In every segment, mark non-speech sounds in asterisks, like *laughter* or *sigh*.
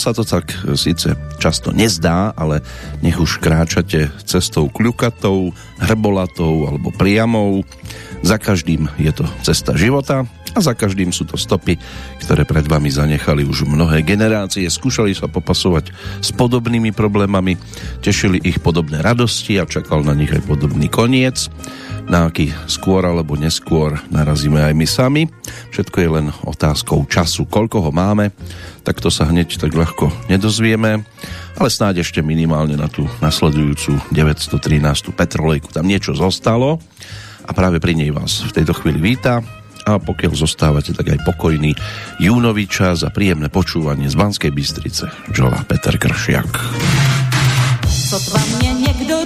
Sa to tak síce často nezdá, ale nech už kráčate cestou kľukatou, hrbolatou alebo priamou, za každým je to cesta života a za každým sú to stopy, ktoré pred vami zanechali už mnohé generácie. Skúšali sa popasovať s podobnými problémami, tešili ich podobné radosti a čakal na nich aj podobný koniec na aký skôr alebo neskôr narazíme aj my sami. Všetko je len otázkou času. Koľko ho máme, tak to sa hneď tak ľahko nedozvieme, ale snáď ešte minimálne na tú nasledujúcu 913. petrolejku tam niečo zostalo a práve pri nej vás v tejto chvíli víta a pokiaľ zostávate tak aj pokojný júnový čas a príjemné počúvanie z Banskej Bystrice Jola Peter Kršiak. Sotva mne niekto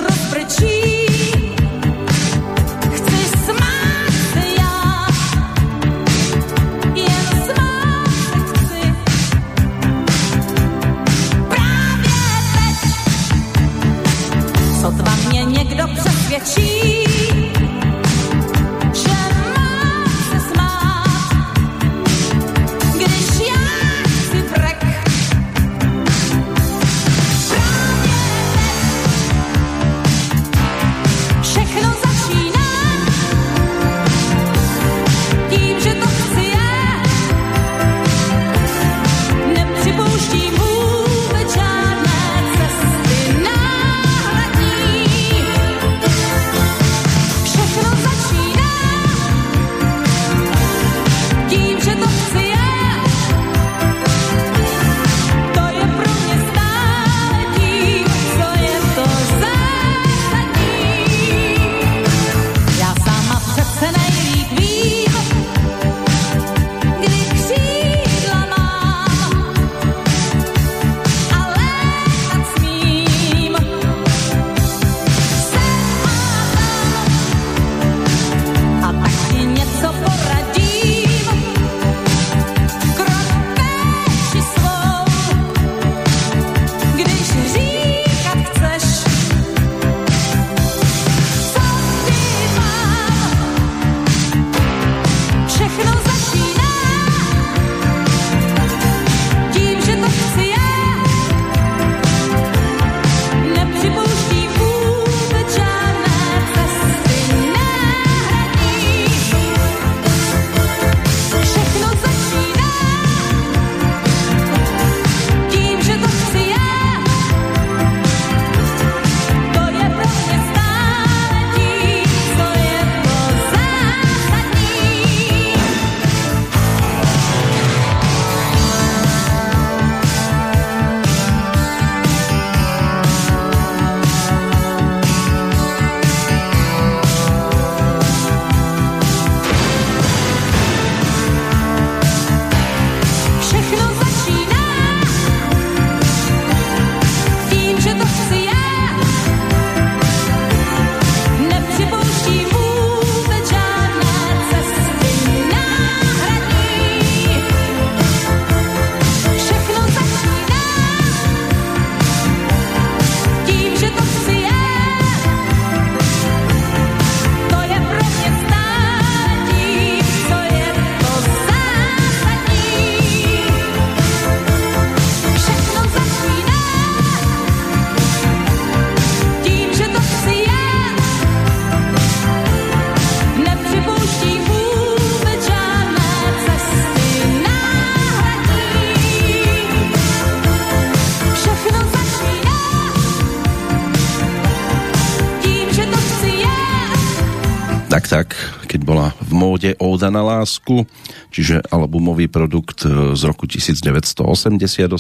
Óda na lásku, čiže albumový produkt e, z roku 1988,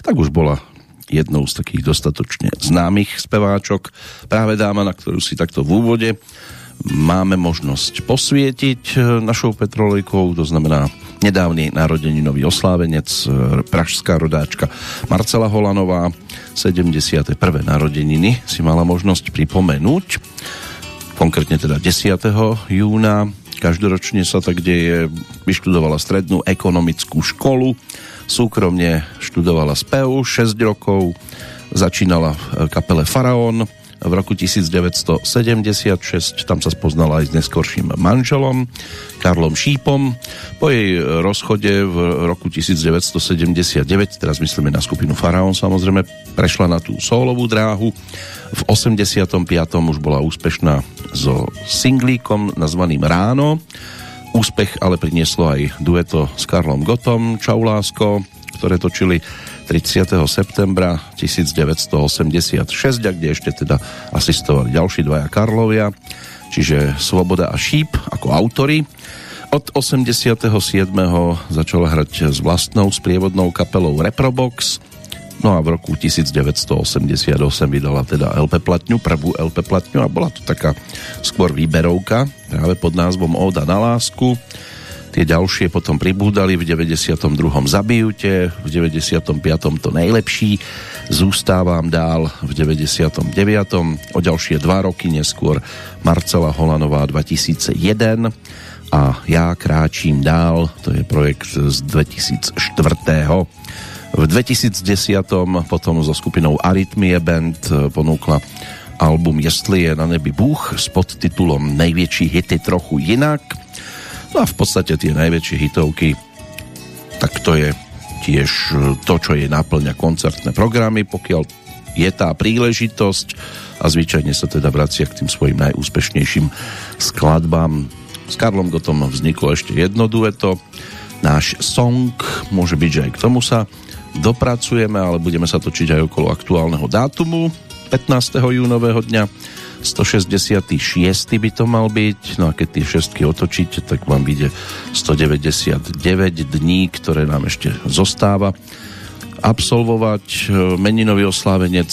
tak už bola jednou z takých dostatočne známych speváčok. Práve dáma, na ktorú si takto v úvode máme možnosť posvietiť e, našou petrolejkou, to znamená nedávny narodeninový oslávenec, e, pražská rodáčka Marcela Holanová, 71. narodeniny si mala možnosť pripomenúť, konkrétne teda 10. júna Každoročne sa tak deje. Vyštudovala strednú ekonomickú školu, súkromne študovala spev 6 rokov, začínala v kapele Faraón, v roku 1976, tam sa spoznala aj s neskorším manželom Karlom Šípom. Po jej rozchode v roku 1979, teraz myslíme na skupinu Faraón samozrejme, prešla na tú solovú dráhu. V 85. už bola úspešná so singlíkom nazvaným Ráno. Úspech ale prinieslo aj dueto s Karlom Gotom, Čau ktoré točili 30. septembra 1986, a kde ešte teda asistovali ďalší dvaja Karlovia, čiže Svoboda a Šíp ako autory. Od 87. začala hrať s vlastnou sprievodnou kapelou Reprobox, no a v roku 1988 vydala teda LP platňu, prvú LP platňu a bola to taká skôr výberovka práve pod názvom Oda na lásku Tie ďalšie potom pribúdali v 92. Zabijute, v 95. to najlepší, Zústávam dál v 99. O ďalšie dva roky neskôr Marcela Holanová 2001 a Ja kráčím dál, to je projekt z 2004. V 2010. potom so skupinou Arytmie Band ponúkla album Jestli je na nebi Bůh s podtitulom Největší hity trochu jinak No a v podstate tie najväčšie hitovky, tak to je tiež to, čo je naplňa koncertné programy, pokiaľ je tá príležitosť a zvyčajne sa teda vracia k tým svojim najúspešnejším skladbám. S Karlom Gotom vzniklo ešte jedno dueto, náš song, môže byť, že aj k tomu sa dopracujeme, ale budeme sa točiť aj okolo aktuálneho dátumu 15. júnového dňa 166. by to mal byť, no a keď tie šestky otočíte, tak vám vyjde 199 dní, ktoré nám ešte zostáva absolvovať. Meninový oslávenec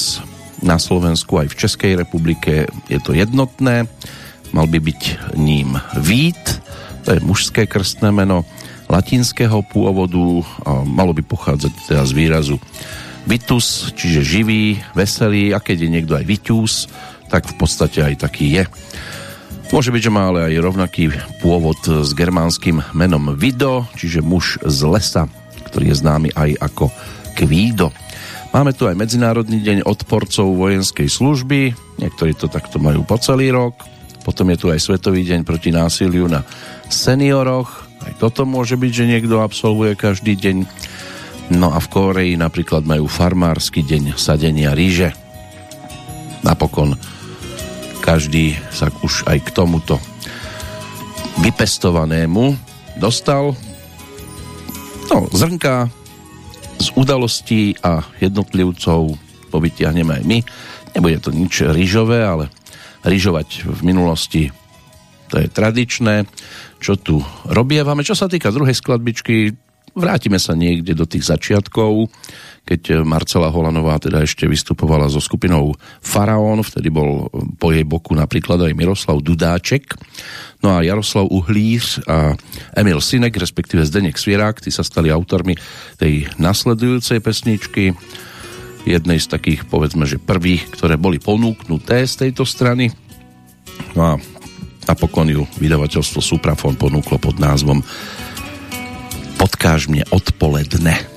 na Slovensku aj v Českej republike je to jednotné. Mal by byť ním Vít, to je mužské krstné meno latinského pôvodu a malo by pochádzať teda z výrazu Vitus, čiže živý, veselý a keď je niekto aj Vitus, tak v podstate aj taký je. Môže byť, že má ale aj rovnaký pôvod s germánskym menom Vido, čiže muž z lesa, ktorý je známy aj ako Kvído. Máme tu aj Medzinárodný deň odporcov vojenskej služby, niektorí to takto majú po celý rok. Potom je tu aj Svetový deň proti násiliu na senioroch, aj toto môže byť, že niekto absolvuje každý deň. No a v Kóreji napríklad majú farmársky deň sadenia ríže. Napokon každý sa už aj k tomuto vypestovanému dostal. No, zrnka z udalostí a jednotlivcov povytiahneme aj my. Nebude to nič rýžové, ale rýžovať v minulosti to je tradičné. Čo tu robievame? Čo sa týka druhej skladbičky, vrátime sa niekde do tých začiatkov keď Marcela Holanová teda ešte vystupovala so skupinou Faraón, vtedy bol po jej boku napríklad aj Miroslav Dudáček, no a Jaroslav Uhlíř a Emil Sinek, respektíve Zdenek Svierák, tí sa stali autormi tej nasledujúcej pesničky, jednej z takých, povedzme, že prvých, ktoré boli ponúknuté z tejto strany. No a napokon ju vydavateľstvo Suprafon ponúklo pod názvom Podkáž mne odpoledne.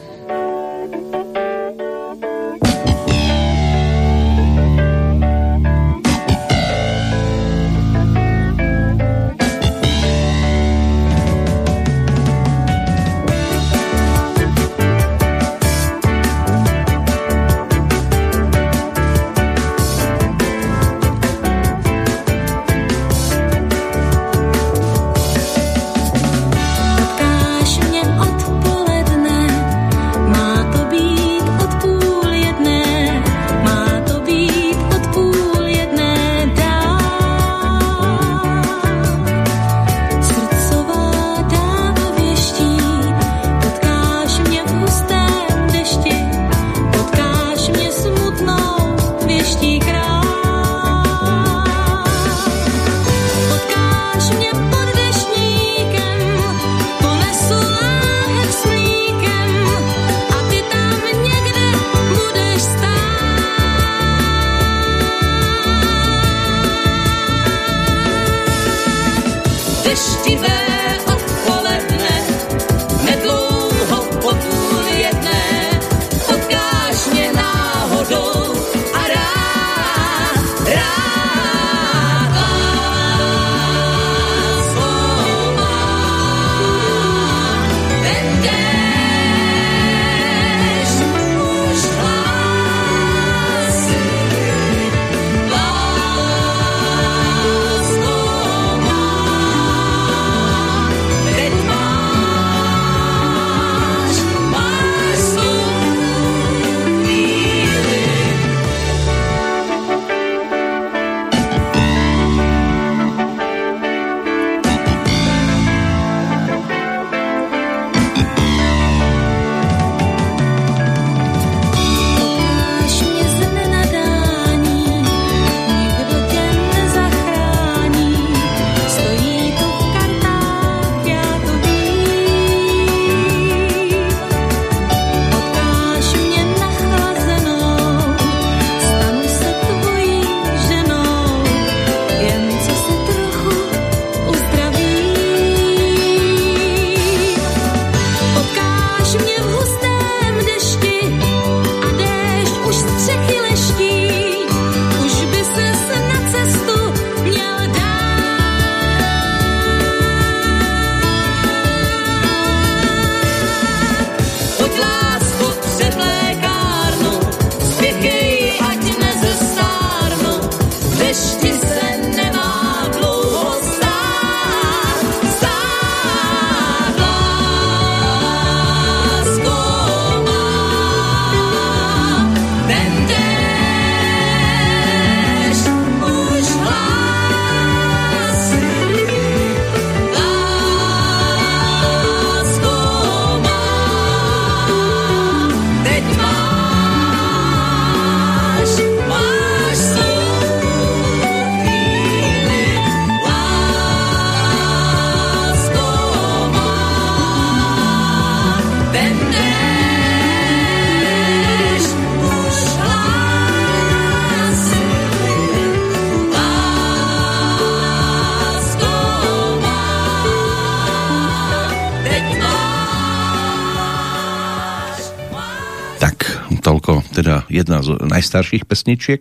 Jedna z najstarších pesničiek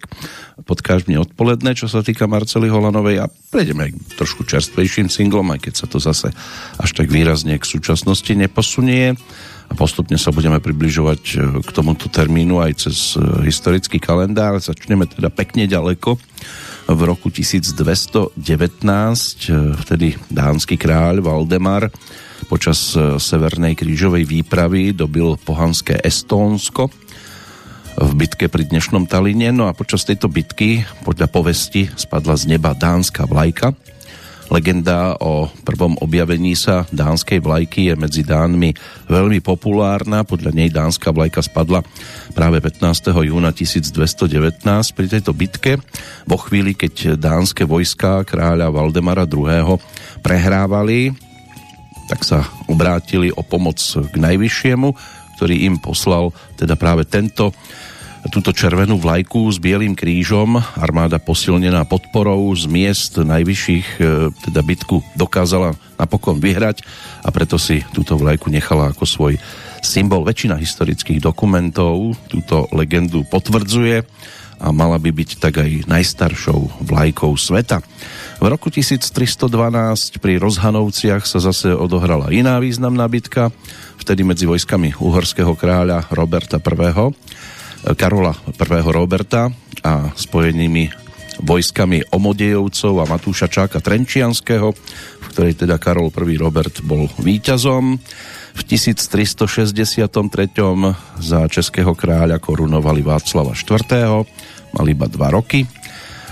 pod každým odpoledne, čo sa týka Marcely Holanovej. A prejdeme k trošku čerstvejším singlom, aj keď sa to zase až tak výrazne k súčasnosti neposunie. A postupne sa budeme približovať e, k tomuto termínu aj cez e, historický kalendár. Začneme teda pekne ďaleko. V roku 1219, e, vtedy dánsky kráľ Valdemar počas Severnej krížovej výpravy dobil pohanské Estónsko bitke pri dnešnom Taline. No a počas tejto bitky podľa povesti spadla z neba dánska vlajka. Legenda o prvom objavení sa dánskej vlajky je medzi Dánmi veľmi populárna. Podľa nej dánska vlajka spadla práve 15. júna 1219 pri tejto bitke. Vo chvíli, keď dánske vojska kráľa Valdemara II. prehrávali, tak sa obrátili o pomoc k najvyššiemu, ktorý im poslal teda práve tento túto červenú vlajku s bielým krížom. Armáda posilnená podporou z miest najvyšších e, teda bitku dokázala napokon vyhrať a preto si túto vlajku nechala ako svoj symbol. Väčšina historických dokumentov túto legendu potvrdzuje a mala by byť tak aj najstaršou vlajkou sveta. V roku 1312 pri Rozhanovciach sa zase odohrala iná významná bitka, vtedy medzi vojskami uhorského kráľa Roberta I Karola I. Roberta a spojenými vojskami Omodejovcov a Matúša Čáka Trenčianského, v ktorej teda Karol I. Robert bol víťazom. V 1363. za českého kráľa korunovali Václava IV. Mal iba dva roky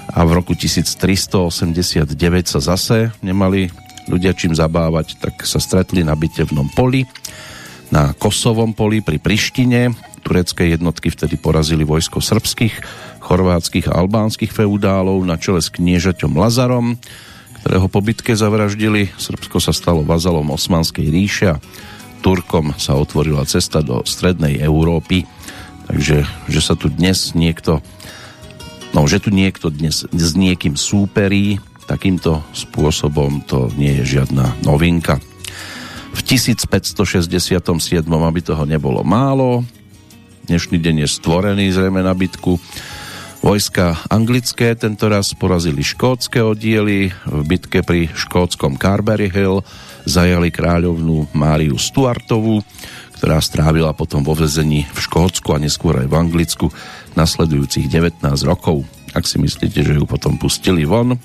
a v roku 1389 sa zase nemali ľudia čím zabávať, tak sa stretli na bitevnom poli na Kosovom poli pri Prištine turecké jednotky vtedy porazili vojsko srbských, chorvátskych a albánskych feudálov na čele s kniežaťom Lazarom, ktorého po bitke zavraždili. Srbsko sa stalo vazalom Osmanskej ríše a Turkom sa otvorila cesta do strednej Európy. Takže, že sa tu dnes niekto no, že tu niekto dnes s niekým súperí takýmto spôsobom, to nie je žiadna novinka. V 1567, aby toho nebolo málo, Dnešný deň je stvorený zrejme na bitku. Vojska anglické tento raz porazili škótske oddiely. V bitke pri škótskom Carberry Hill zajali kráľovnú Máriu Stuartovú, ktorá strávila potom vo vezení v Škótsku a neskôr aj v Anglicku nasledujúcich 19 rokov. Ak si myslíte, že ju potom pustili von,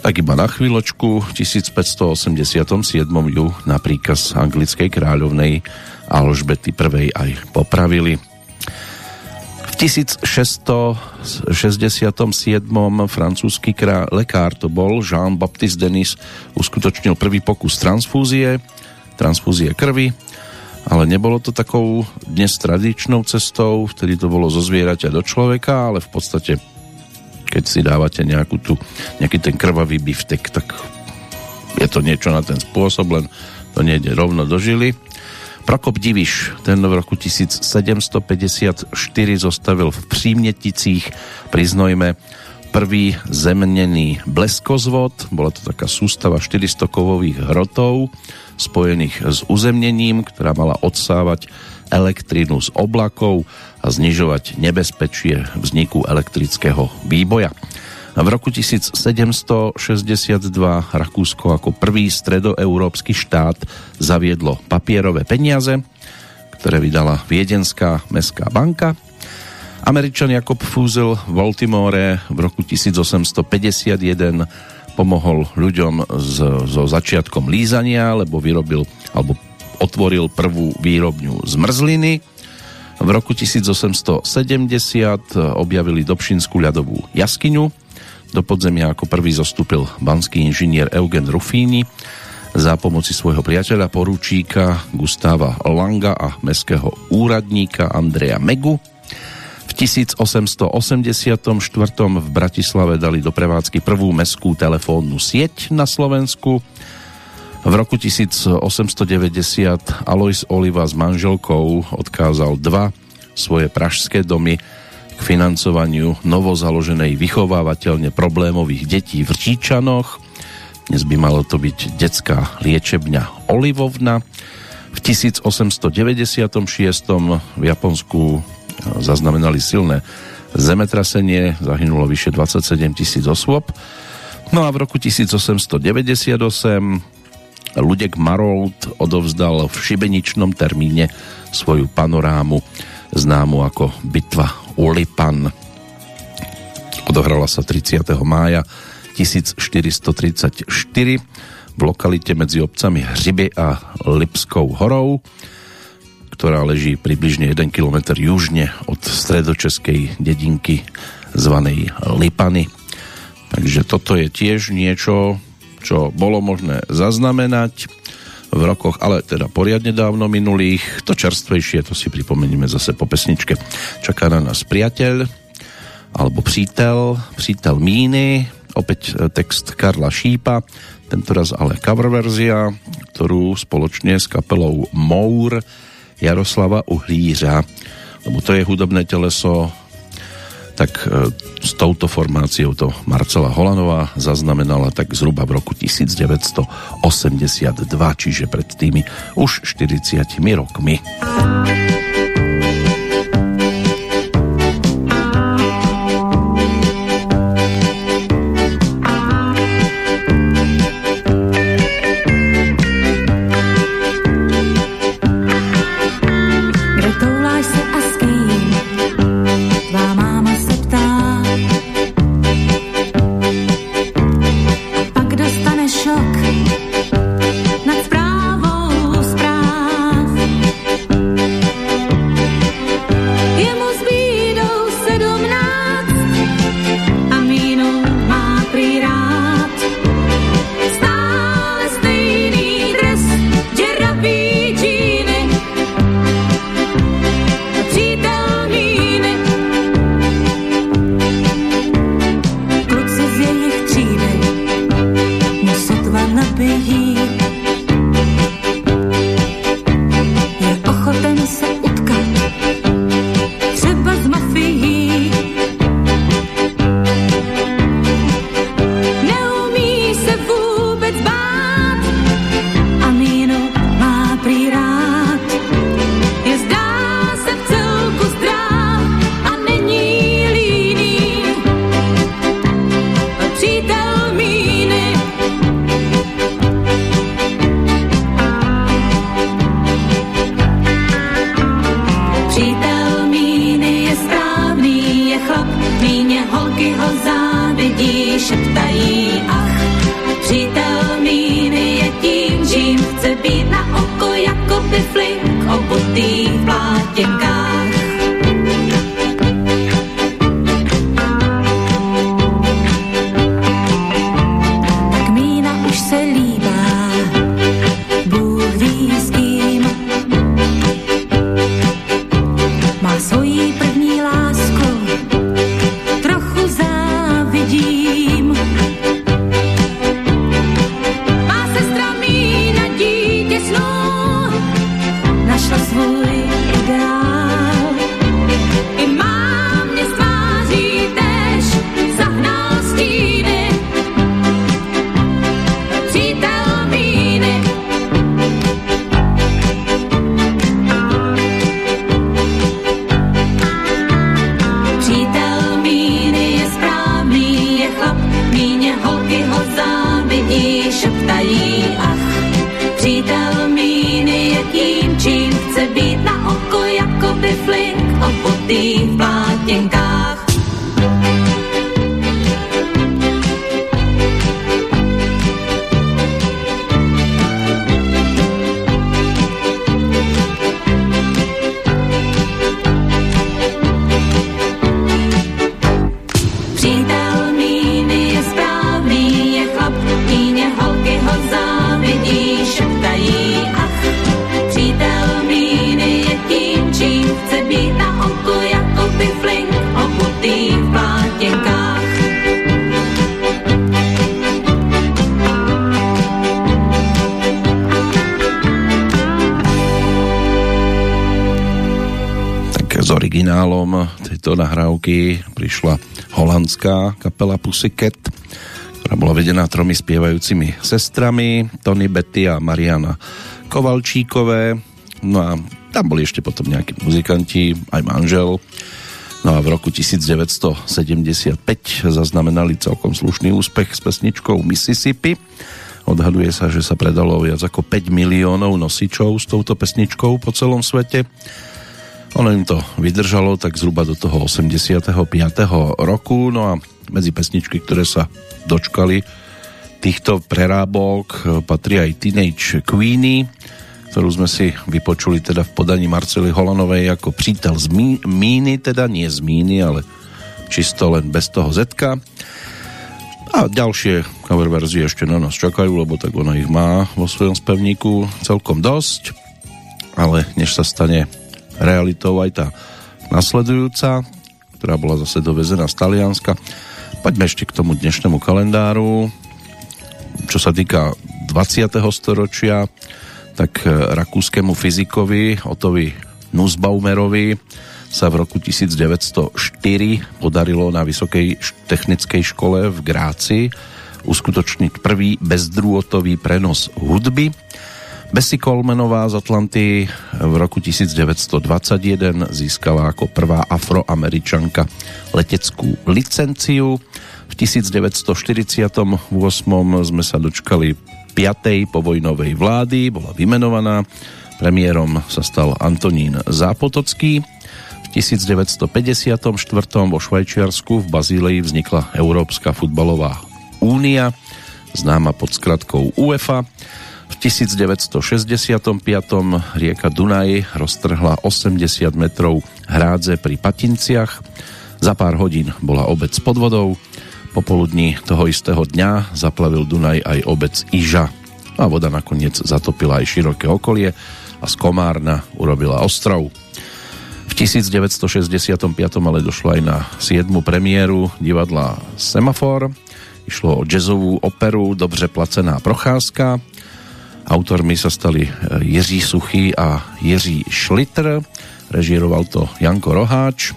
tak iba na chvíľočku, v 1587 ju na príkaz anglickej kráľovnej Alžbety I aj popravili. V 1667. francúzsky krá, lekár to bol Jean-Baptiste Denis uskutočnil prvý pokus transfúzie, transfúzie krvi, ale nebolo to takou dnes tradičnou cestou, vtedy to bolo zo zvieraťa do človeka, ale v podstate keď si dávate nejakú tu, nejaký ten krvavý biftek, tak je to niečo na ten spôsob, len to nejde rovno do žily. Prokop Diviš, ten v roku 1754 zostavil v Příměticích pri Znojme prvý zemnený bleskozvod. Bola to taká sústava 400 kovových hrotov spojených s uzemnením, ktorá mala odsávať elektrínu z oblakov a znižovať nebezpečie vzniku elektrického výboja. V roku 1762 Rakúsko ako prvý stredoeurópsky štát zaviedlo papierové peniaze, ktoré vydala Viedenská mestská banka. Američan Jakob Fúzel v Baltimore v roku 1851 pomohol ľuďom so začiatkom lízania, lebo vyrobil alebo otvoril prvú výrobňu zmrzliny. V roku 1870 objavili Dobšinskú ľadovú jaskyňu, do podzemia ako prvý zostúpil banský inžinier Eugen Rufíny za pomoci svojho priateľa poručíka Gustáva Langa a meského úradníka Andreja Megu. V 1884 v Bratislave dali do prevádzky prvú meskú telefónnu sieť na Slovensku. V roku 1890 Alois Oliva s manželkou odkázal dva svoje pražské domy k financovaniu novozaloženej vychovávateľne problémových detí v Číčanoch. Dnes by malo to byť detská liečebňa Olivovna. V 1896 v Japonsku zaznamenali silné zemetrasenie, zahynulo vyše 27 tisíc osôb. No a v roku 1898 Ludek Marold odovzdal v šibeničnom termíne svoju panorámu známu ako Bitva u Lipan. Odohrala sa 30. mája 1434 v lokalite medzi obcami Hřiby a Lipskou horou ktorá leží približne 1 km južne od stredočeskej dedinky zvanej Lipany. Takže toto je tiež niečo, čo bolo možné zaznamenať v rokoch, ale teda poriadne dávno minulých. To čerstvejšie, to si pripomenieme zase po pesničke. Čaká na nás priateľ, alebo přítel, přítel Míny, opäť e, text Karla Šípa, tentoraz ale cover verzia, ktorú spoločne s kapelou Mour Jaroslava Uhlířa, lebo to je hudobné teleso, tak e, s touto formáciou to Marcela Holanová zaznamenala tak zhruba v roku 1982, čiže pred tými už 40 rokmi. Holandská kapela Pussycat, ktorá bola vedená tromi spievajúcimi sestrami, Tony Betty a Mariana Kovalčíkové. No a Tam boli ešte potom nejakí muzikanti, aj manžel. No a v roku 1975 zaznamenali celkom slušný úspech s pesničkou Mississippi. Odhaduje sa, že sa predalo viac ako 5 miliónov nosičov s touto pesničkou po celom svete. Ono im to vydržalo tak zhruba do toho 85. roku, no a medzi pesničky, ktoré sa dočkali týchto prerábok patrí aj Teenage Queenie, ktorú sme si vypočuli teda v podaní Marcely Holanovej ako přítel z míny, teda nie z míny, ale čisto len bez toho zetka. A ďalšie cover verzie ešte na nás čakajú, lebo tak ona ich má vo svojom spevníku celkom dosť. Ale než sa stane realitou aj tá nasledujúca, ktorá bola zase dovezená z Talianska. Poďme ešte k tomu dnešnému kalendáru. Čo sa týka 20. storočia, tak e, rakúskému fyzikovi Otovi Nussbaumerovi sa v roku 1904 podarilo na Vysokej technickej škole v Gráci uskutočniť prvý bezdrôtový prenos hudby. Bessie Colemanová z Atlanty v roku 1921 získala ako prvá afroameričanka leteckú licenciu. V 1948 sme sa dočkali 5. povojnovej vlády, bola vymenovaná. Premiérom sa stal Antonín Zápotocký. V 1954. vo Švajčiarsku v Bazílei vznikla Európska futbalová únia, známa pod skratkou UEFA. V 1965. rieka Dunaj roztrhla 80 metrov hrádze pri Patinciach. Za pár hodín bola obec pod vodou. Popoludní toho istého dňa zaplavil Dunaj aj obec Iža a voda nakoniec zatopila aj široké okolie a z Komárna urobila ostrov. V 1965 ale došlo aj na 7. premiéru divadla Semafor. Išlo o jazzovú operu Dobře placená procházka. Autormi sa stali e, Jiří Suchý a Jiří Šlitr. Režíroval to Janko Roháč.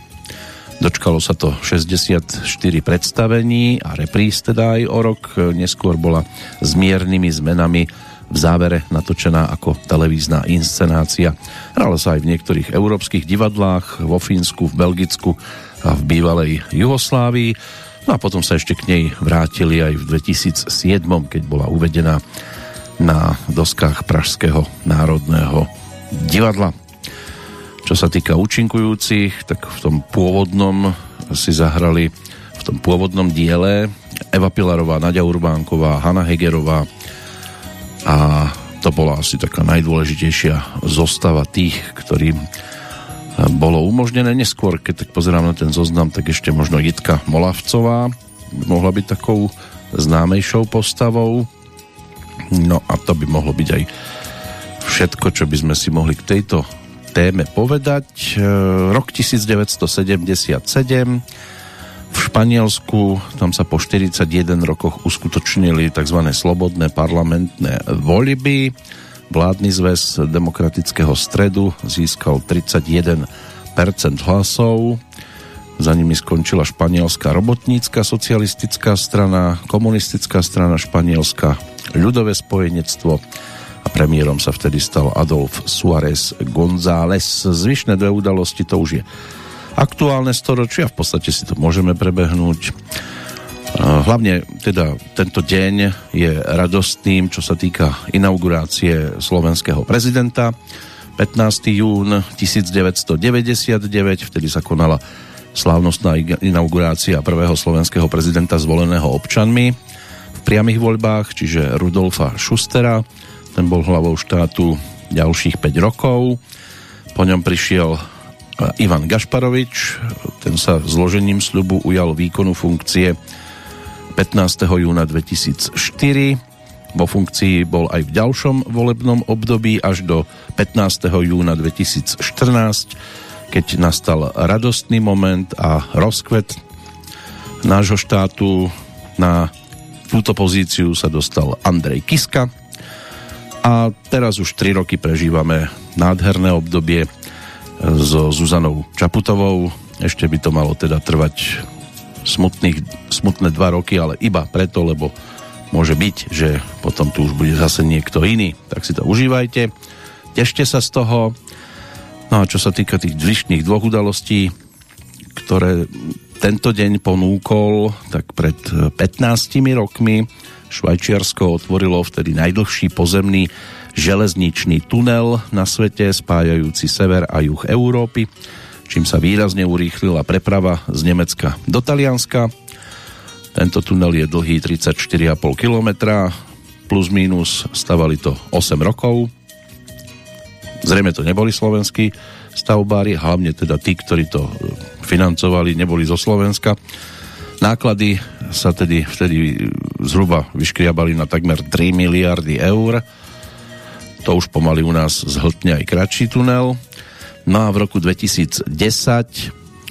Dočkalo sa to 64 predstavení a repríz teda aj o rok. Neskôr bola s miernymi zmenami v závere natočená ako televízna inscenácia. Hrala sa aj v niektorých európskych divadlách, vo Fínsku, v Belgicku a v bývalej Jugoslávii. No a potom sa ešte k nej vrátili aj v 2007, keď bola uvedená na doskách Pražského národného divadla. Čo sa týka účinkujúcich, tak v tom pôvodnom si zahrali v tom pôvodnom diele Eva Pilarová, Nadia Urbánková, Hanna Hegerová a to bola asi taká najdôležitejšia zostava tých, ktorým bolo umožnené. Neskôr, keď tak pozerám na ten zoznam, tak ešte možno Jitka Molavcová mohla byť takou známejšou postavou. No a to by mohlo byť aj všetko, čo by sme si mohli k tejto téme povedať. E, rok 1977 v Španielsku, tam sa po 41 rokoch uskutočnili tzv. slobodné parlamentné voľby. Vládny zväz demokratického stredu získal 31% hlasov. Za nimi skončila španielská robotnícka socialistická strana, komunistická strana Španielska, ľudové spojenectvo a premiérom sa vtedy stal Adolf Suárez González. Zvyšné dve udalosti to už je aktuálne storočia, v podstate si to môžeme prebehnúť. Hlavne teda tento deň je radostným, čo sa týka inaugurácie slovenského prezidenta. 15. jún 1999, vtedy sa konala slávnostná inaugurácia prvého slovenského prezidenta zvoleného občanmi priamých voľbách, čiže Rudolfa Schustera ten bol hlavou štátu ďalších 5 rokov. Po ňom prišiel e, Ivan Gašparovič, ten sa zložením sľubu ujal výkonu funkcie 15. júna 2004. Vo funkcii bol aj v ďalšom volebnom období až do 15. júna 2014, keď nastal radostný moment a rozkvet nášho štátu. Na túto pozíciu sa dostal Andrej Kiska, a teraz už 3 roky prežívame nádherné obdobie so Zuzanou Čaputovou. Ešte by to malo teda trvať smutných, smutné 2 roky, ale iba preto, lebo môže byť, že potom tu už bude zase niekto iný. Tak si to užívajte, tešte sa z toho. No a čo sa týka tých zvyšných dvoch udalostí, ktoré tento deň ponúkol, tak pred 15 rokmi Švajčiarsko otvorilo vtedy najdlhší pozemný železničný tunel na svete spájajúci sever a juh Európy, čím sa výrazne urýchlila preprava z Nemecka do Talianska. Tento tunel je dlhý 34,5 km, plus minus stavali to 8 rokov. Zrejme to neboli slovenskí stavbári, hlavne teda tí, ktorí to financovali, neboli zo Slovenska. Náklady sa tedy vtedy zhruba vyškriabali na takmer 3 miliardy eur. To už pomaly u nás zhltne aj kratší tunel. No a v roku 2010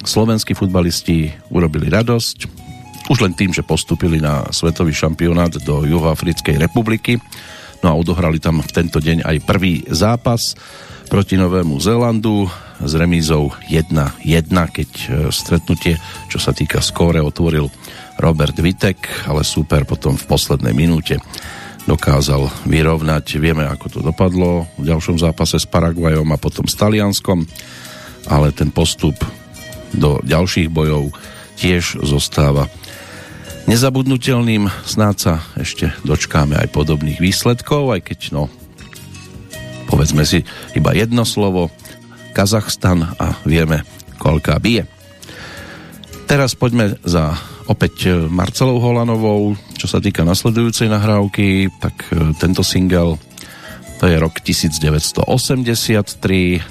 slovenskí futbalisti urobili radosť. Už len tým, že postupili na svetový šampionát do Juhoafrickej republiky. No a odohrali tam v tento deň aj prvý zápas proti Novému Zélandu s remízou 1-1, keď e, stretnutie, čo sa týka skóre, otvoril Robert Vitek, ale super potom v poslednej minúte dokázal vyrovnať. Vieme, ako to dopadlo v ďalšom zápase s Paraguajom a potom s Talianskom, ale ten postup do ďalších bojov tiež zostáva nezabudnutelným. Snáď sa ešte dočkáme aj podobných výsledkov, aj keď no, povedzme si iba jedno slovo, Kazachstan a vieme, koľká bije. Teraz poďme za opäť Marcelou Holanovou, čo sa týka nasledujúcej nahrávky, tak e, tento single to je rok 1983,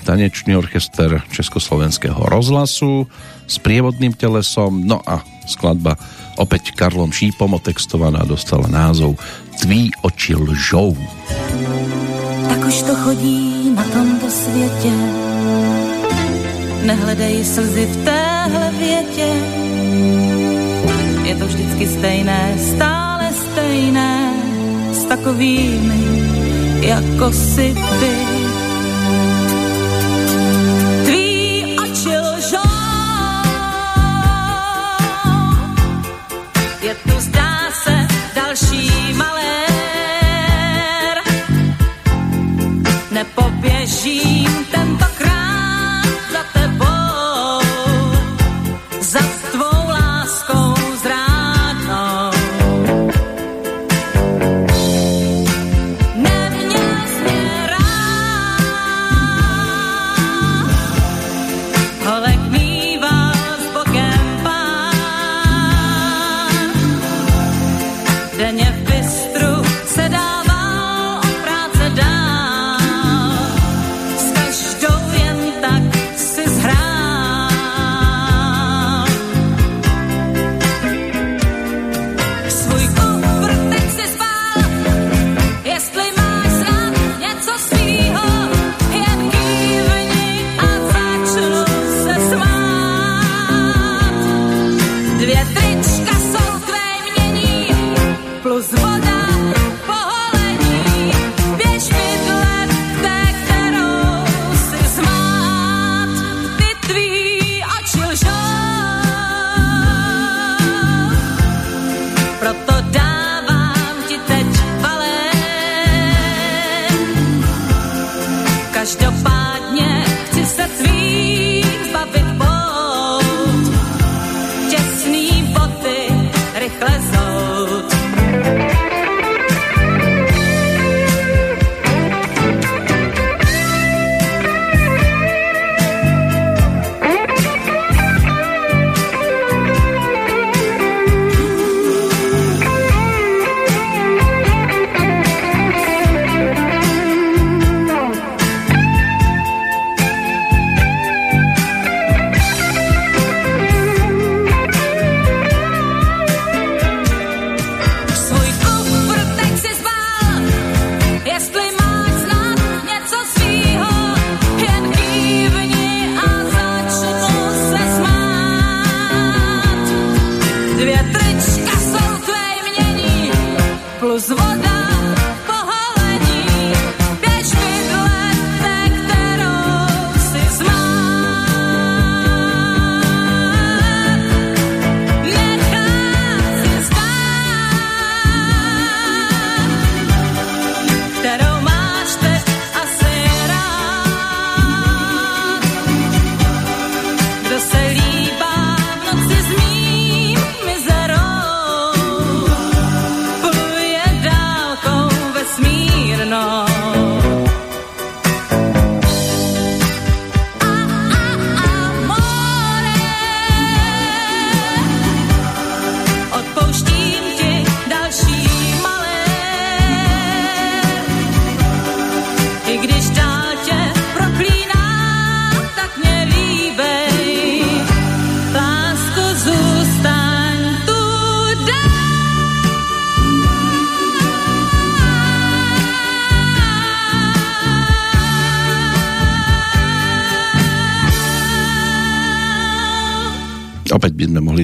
tanečný orchester Československého rozhlasu s prievodným telesom, no a skladba opäť Karlom Šípom otextovaná dostala názov Tví oči lžou. Tak už to chodí na tomto světě, nehledej slzy v téhle větě. Je to vždycky stejné, stále stejné, s takovými, jako si ty. Nepoběžím. Tentokrát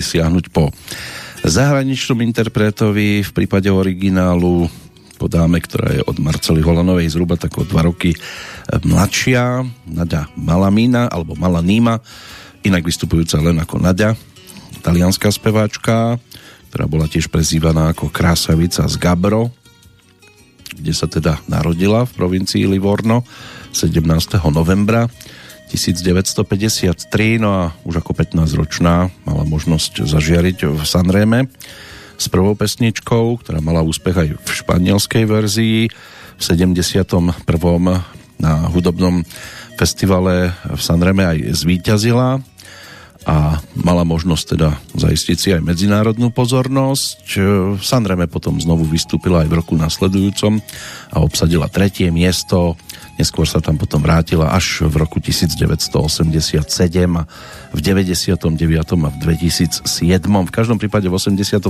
siahnuť po zahraničnom interpretovi v prípade originálu po dáme, ktorá je od Marcely Holanovej zhruba tak o dva roky mladšia, Nadia Malamína alebo Malaníma, inak vystupujúca len ako Nadia, talianská speváčka, ktorá bola tiež prezývaná ako Krásavica z Gabro, kde sa teda narodila v provincii Livorno 17. novembra 1953, no a už ako 15-ročná mala možnosť zažiariť v Sanreme s prvou pesničkou, ktorá mala úspech aj v španielskej verzii. V 71. na hudobnom festivale v Sanreme aj zvíťazila a mala možnosť teda zaistiť si aj medzinárodnú pozornosť. V Sanreme potom znovu vystúpila aj v roku nasledujúcom a obsadila tretie miesto. Neskôr sa tam potom vrátila až v roku 1987 a v 99. a v 2007. V každom prípade v 83.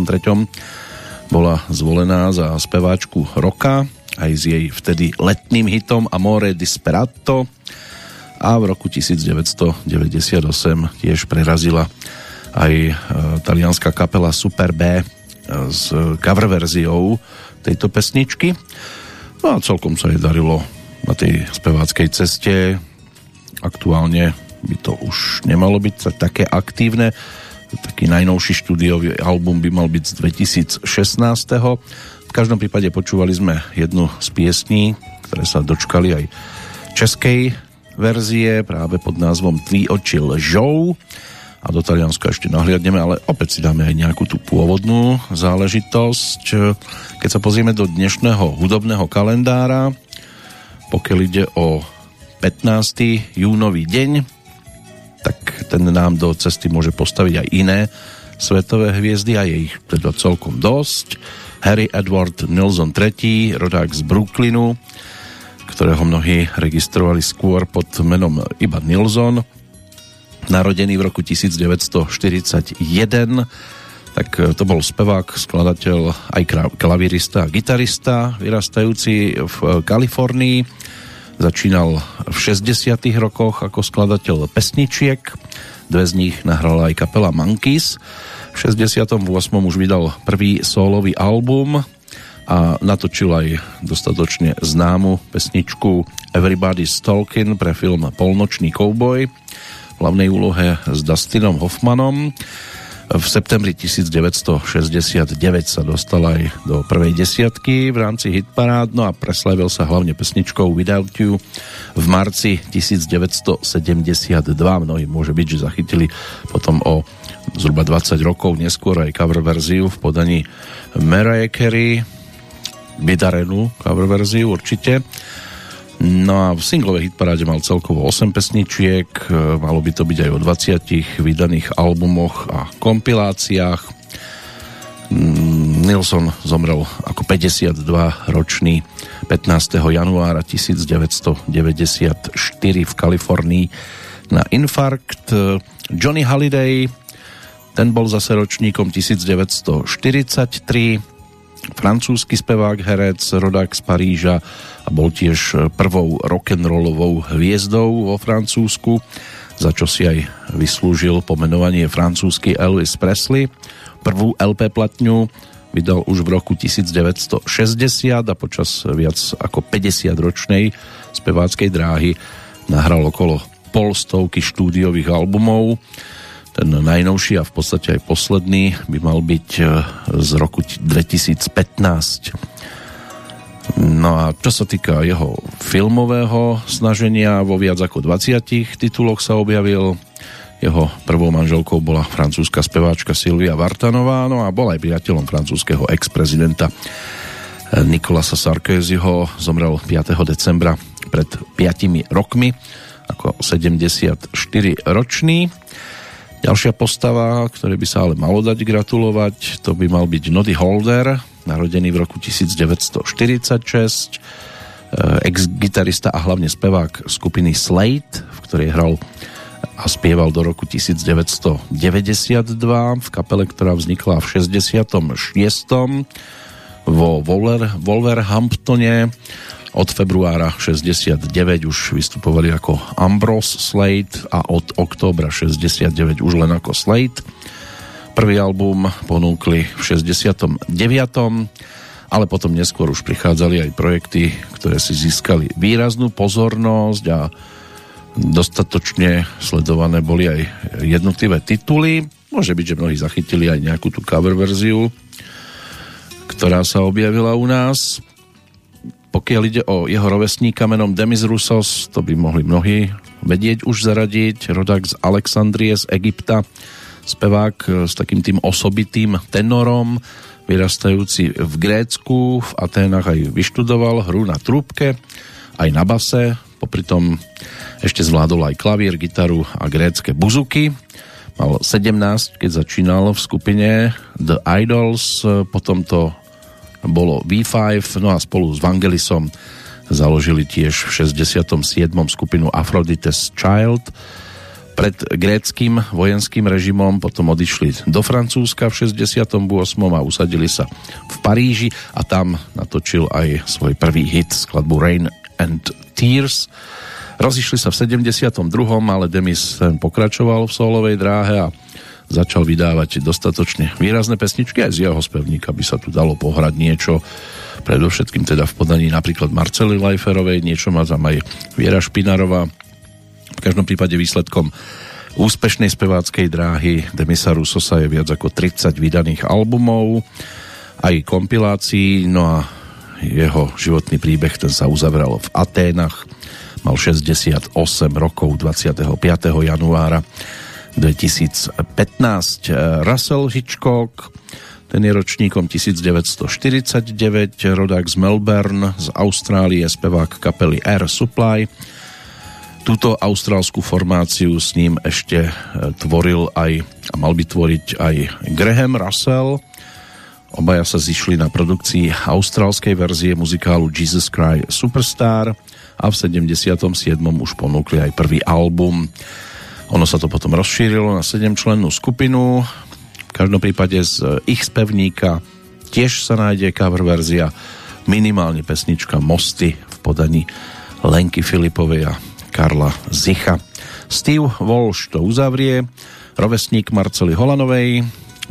bola zvolená za speváčku roka aj s jej vtedy letným hitom Amore Disperato a v roku 1998 tiež prerazila aj e, talianská kapela Super B e, s cover verziou tejto pesničky. No a celkom sa jej darilo na tej speváckej ceste. Aktuálne by to už nemalo byť také aktívne. Taký najnovší štúdiový album by mal byť z 2016. V každom prípade počúvali sme jednu z piesní, ktoré sa dočkali aj českej verzie práve pod názvom Tví oči lžou a do Talianska ešte nahliadneme, ale opäť si dáme aj nejakú tú pôvodnú záležitosť. Keď sa pozrieme do dnešného hudobného kalendára, pokiaľ ide o 15. júnový deň, tak ten nám do cesty môže postaviť aj iné svetové hviezdy a je ich teda celkom dosť. Harry Edward Nelson III, rodák z Brooklynu, ktorého mnohí registrovali skôr pod menom iba Nilsson, narodený v roku 1941, tak to bol spevák, skladateľ, aj klavirista a gitarista, vyrastajúci v Kalifornii. Začínal v 60. rokoch ako skladateľ pesničiek, dve z nich nahrala aj kapela Monkeys. V 68. už vydal prvý solový album, a natočil aj dostatočne známu pesničku Everybody's Talking pre film Polnočný kouboj v hlavnej úlohe s Dustinom Hoffmanom. V septembri 1969 sa dostal aj do prvej desiatky v rámci hitparád, no a preslavil sa hlavne pesničkou Without You v marci 1972. Mnohí môže byť, že zachytili potom o zhruba 20 rokov neskôr aj cover verziu v podaní Mariah Carey vydarenú cover verziu určite. No a v singlovej hitparáde mal celkovo 8 pesničiek, e, malo by to byť aj o 20 vydaných albumoch a kompiláciách. Mm, Nilsson zomrel ako 52-ročný 15. januára 1994 v Kalifornii na infarkt. Johnny Halliday, ten bol zase ročníkom 1943 francúzsky spevák, herec, rodák z Paríža a bol tiež prvou rock'n'rollovou hviezdou vo Francúzsku, za čo si aj vyslúžil pomenovanie francúzsky Elvis Presley. Prvú LP platňu vydal už v roku 1960 a počas viac ako 50 ročnej speváckej dráhy nahral okolo polstovky štúdiových albumov ten najnovší a v podstate aj posledný by mal byť e, z roku 2015. No a čo sa týka jeho filmového snaženia, vo viac ako 20 tituloch sa objavil. Jeho prvou manželkou bola francúzska speváčka Silvia Vartanová, no a bol aj priateľom francúzského ex-prezidenta e, Nikolasa Sarkozyho. Zomrel 5. decembra pred 5 rokmi ako 74-ročný. Ďalšia postava, ktoré by sa ale malo dať gratulovať, to by mal byť Noddy Holder, narodený v roku 1946, eh, ex-gitarista a hlavne spevák skupiny Slate, v ktorej hral a spieval do roku 1992 v kapele, ktorá vznikla v 66. vo Wolver, Wolverhamptone. Od februára 69 už vystupovali ako Ambrose Slate a od októbra 69 už len ako Slate. Prvý album ponúkli v 69 ale potom neskôr už prichádzali aj projekty, ktoré si získali výraznú pozornosť a dostatočne sledované boli aj jednotlivé tituly. Môže byť, že mnohí zachytili aj nejakú tú cover verziu, ktorá sa objavila u nás. Pokiaľ ide o jeho rovesníka menom Demis Rusos, to by mohli mnohí vedieť už zaradiť. Rodak z Alexandrie z Egypta, spevák s takým tým osobitým tenorom, vyrastajúci v Grécku, v Aténach aj vyštudoval hru na trúbke, aj na base, popri tom ešte zvládol aj klavír, gitaru a grécke buzuky. Mal 17, keď začínal v skupine The Idols, potom to bolo V5, no a spolu s Vangelisom založili tiež v 67. skupinu Aphrodite's Child, pred gréckým vojenským režimom, potom odišli do Francúzska v 68. a usadili sa v Paríži a tam natočil aj svoj prvý hit, skladbu Rain and Tears. Rozišli sa v 72. ale Demis pokračoval v solovej dráhe a začal vydávať dostatočne výrazné pesničky aj z jeho spevníka by sa tu dalo pohrať niečo predovšetkým teda v podaní napríklad Marcely Leiferovej, niečo má tam aj Viera Špinarová v každom prípade výsledkom úspešnej speváckej dráhy Demisa Rusosa je viac ako 30 vydaných albumov, aj kompilácií, no a jeho životný príbeh ten sa uzavral v Aténach. Mal 68 rokov 25. januára 2015. Russell Hitchcock, ten je ročníkom 1949, rodák z Melbourne, z Austrálie, spevák kapely Air Supply, túto austrálskú formáciu s ním ešte e, tvoril aj a mal by tvoriť aj Graham Russell. Obaja sa zišli na produkcii austrálskej verzie muzikálu Jesus Christ Superstar a v 77. už ponúkli aj prvý album. Ono sa to potom rozšírilo na 7 člennú skupinu. V každom prípade z ich spevníka tiež sa nájde cover verzia minimálne pesnička Mosty v podaní Lenky Filipovej a Karla Zicha. Steve Walsh to uzavrie, rovesník Marcely Holanovej,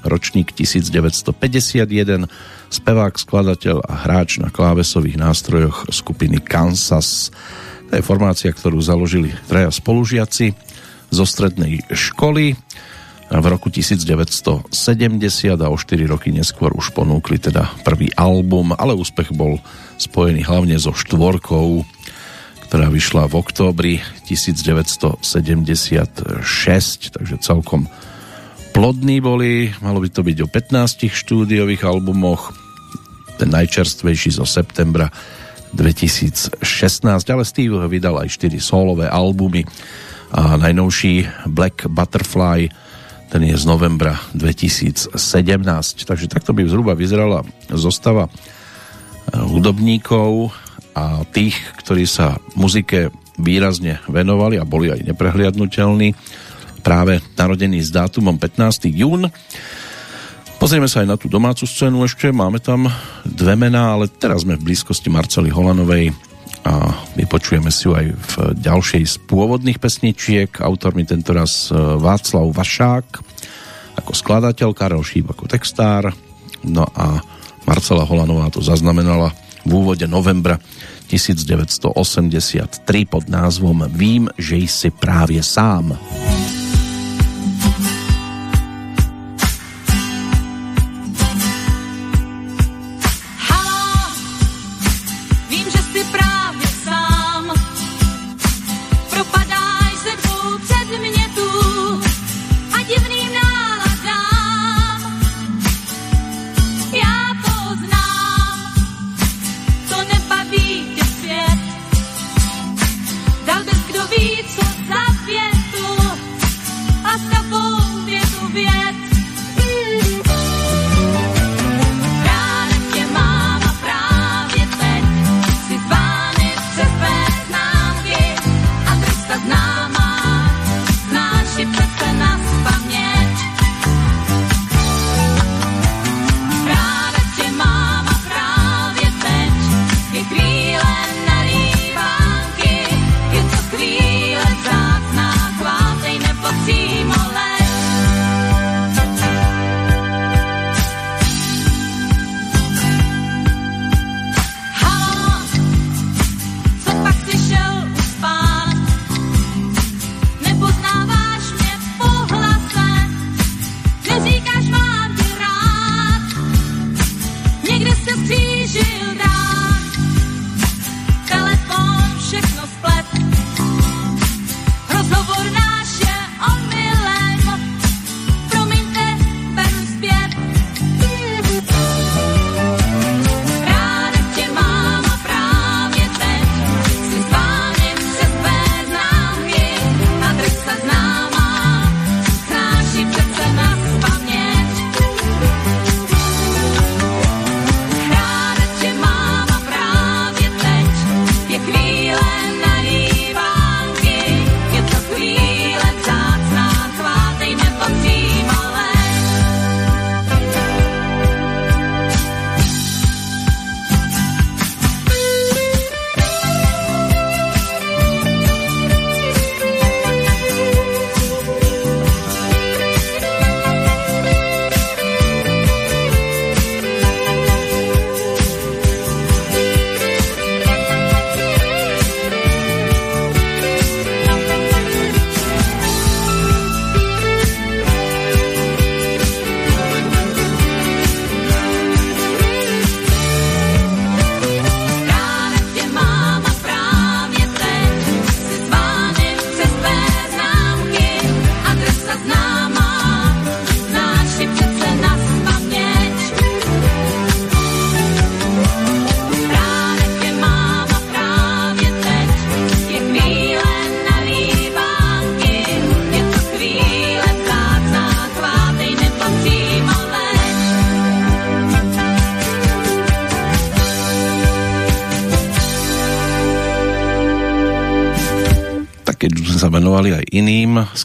ročník 1951, spevák, skladateľ a hráč na klávesových nástrojoch skupiny Kansas. To je formácia, ktorú založili traja spolužiaci zo strednej školy. V roku 1970 a o 4 roky neskôr už ponúkli teda prvý album, ale úspech bol spojený hlavne so štvorkou ktorá vyšla v októbri 1976, takže celkom plodní boli, malo by to byť o 15 štúdiových albumoch, ten najčerstvejší zo septembra 2016, ale Steve vydal aj 4 solové albumy a najnovší Black Butterfly ten je z novembra 2017 takže takto by zhruba vyzerala zostava hudobníkov a tých, ktorí sa muzike výrazne venovali a boli aj neprehliadnutelní práve narodení s dátumom 15. jún. Pozrieme sa aj na tú domácu scénu ešte, máme tam dve mená, ale teraz sme v blízkosti Marcely Holanovej a vypočujeme si ju aj v ďalšej z pôvodných pesničiek. Autormi tentoraz e, Václav Vašák ako skladateľ, Karel Šíp ako textár, no a Marcela Holanová to zaznamenala v úvode novembra 1983 pod názvom Vím, že jsi právě sám. sme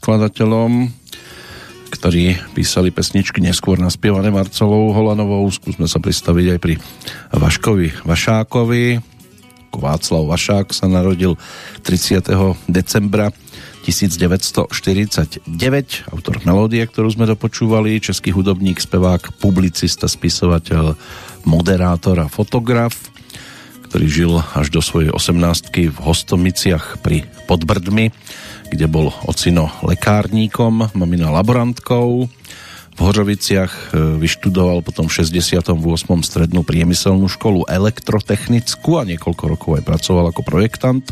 skladateľom, ktorí písali pesničky neskôr naspievané Marcelou Holanovou. Skúsme sa pristaviť aj pri Vaškovi Vašákovi. Václav Vašák sa narodil 30. decembra 1949, autor melódie, ktorú sme dopočúvali, český hudobník, spevák, publicista, spisovateľ, moderátor a fotograf, ktorý žil až do svojej 18 v Hostomiciach pri Podbrdmi, kde bol ocino lekárníkom, mamina laborantkou. V Hořoviciach e, vyštudoval potom v 68. strednú priemyselnú školu elektrotechnickú a niekoľko rokov aj pracoval ako projektant.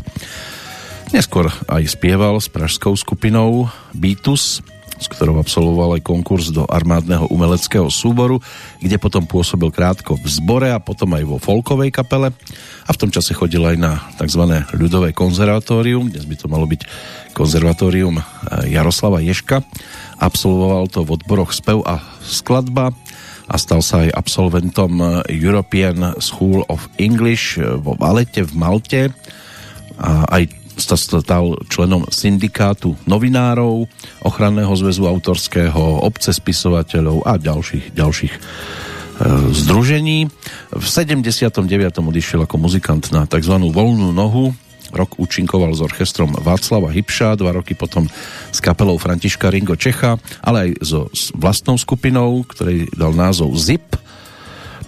Neskôr aj spieval s pražskou skupinou Beatus, s ktorou absolvoval aj konkurs do armádneho umeleckého súboru, kde potom pôsobil krátko v zbore a potom aj vo folkovej kapele a v tom čase chodil aj na tzv. ľudové konzervatórium, dnes by to malo byť konzervatórium eh, Jaroslava Ješka. Absolvoval to v odboroch spev a skladba a stal sa aj absolventom eh, European School of English eh, vo Valete v Malte a aj sa stal členom syndikátu novinárov, ochranného zväzu autorského, obce spisovateľov a ďalších, ďalších e, združení. V 79. odišiel ako muzikant na tzv. voľnú nohu. Rok účinkoval s orchestrom Václava Hybša, dva roky potom s kapelou Františka Ringo Čecha, ale aj so vlastnou skupinou, ktorej dal názov ZIP.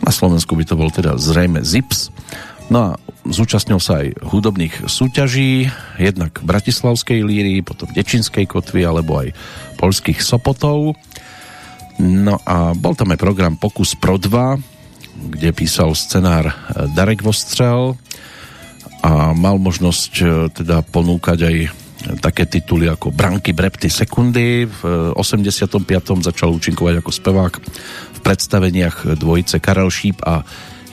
Na Slovensku by to bol teda zrejme ZIPS. No a zúčastnil sa aj hudobných súťaží, jednak Bratislavskej líry, potom Dečinskej kotvy alebo aj polských Sopotov. No a bol tam aj program Pokus Pro 2, kde písal scenár Darek Vostrel a mal možnosť e, teda ponúkať aj také tituly ako Branky, Brepty, Sekundy. V 85. začal účinkovať ako spevák v predstaveniach dvojice Karel Šíp a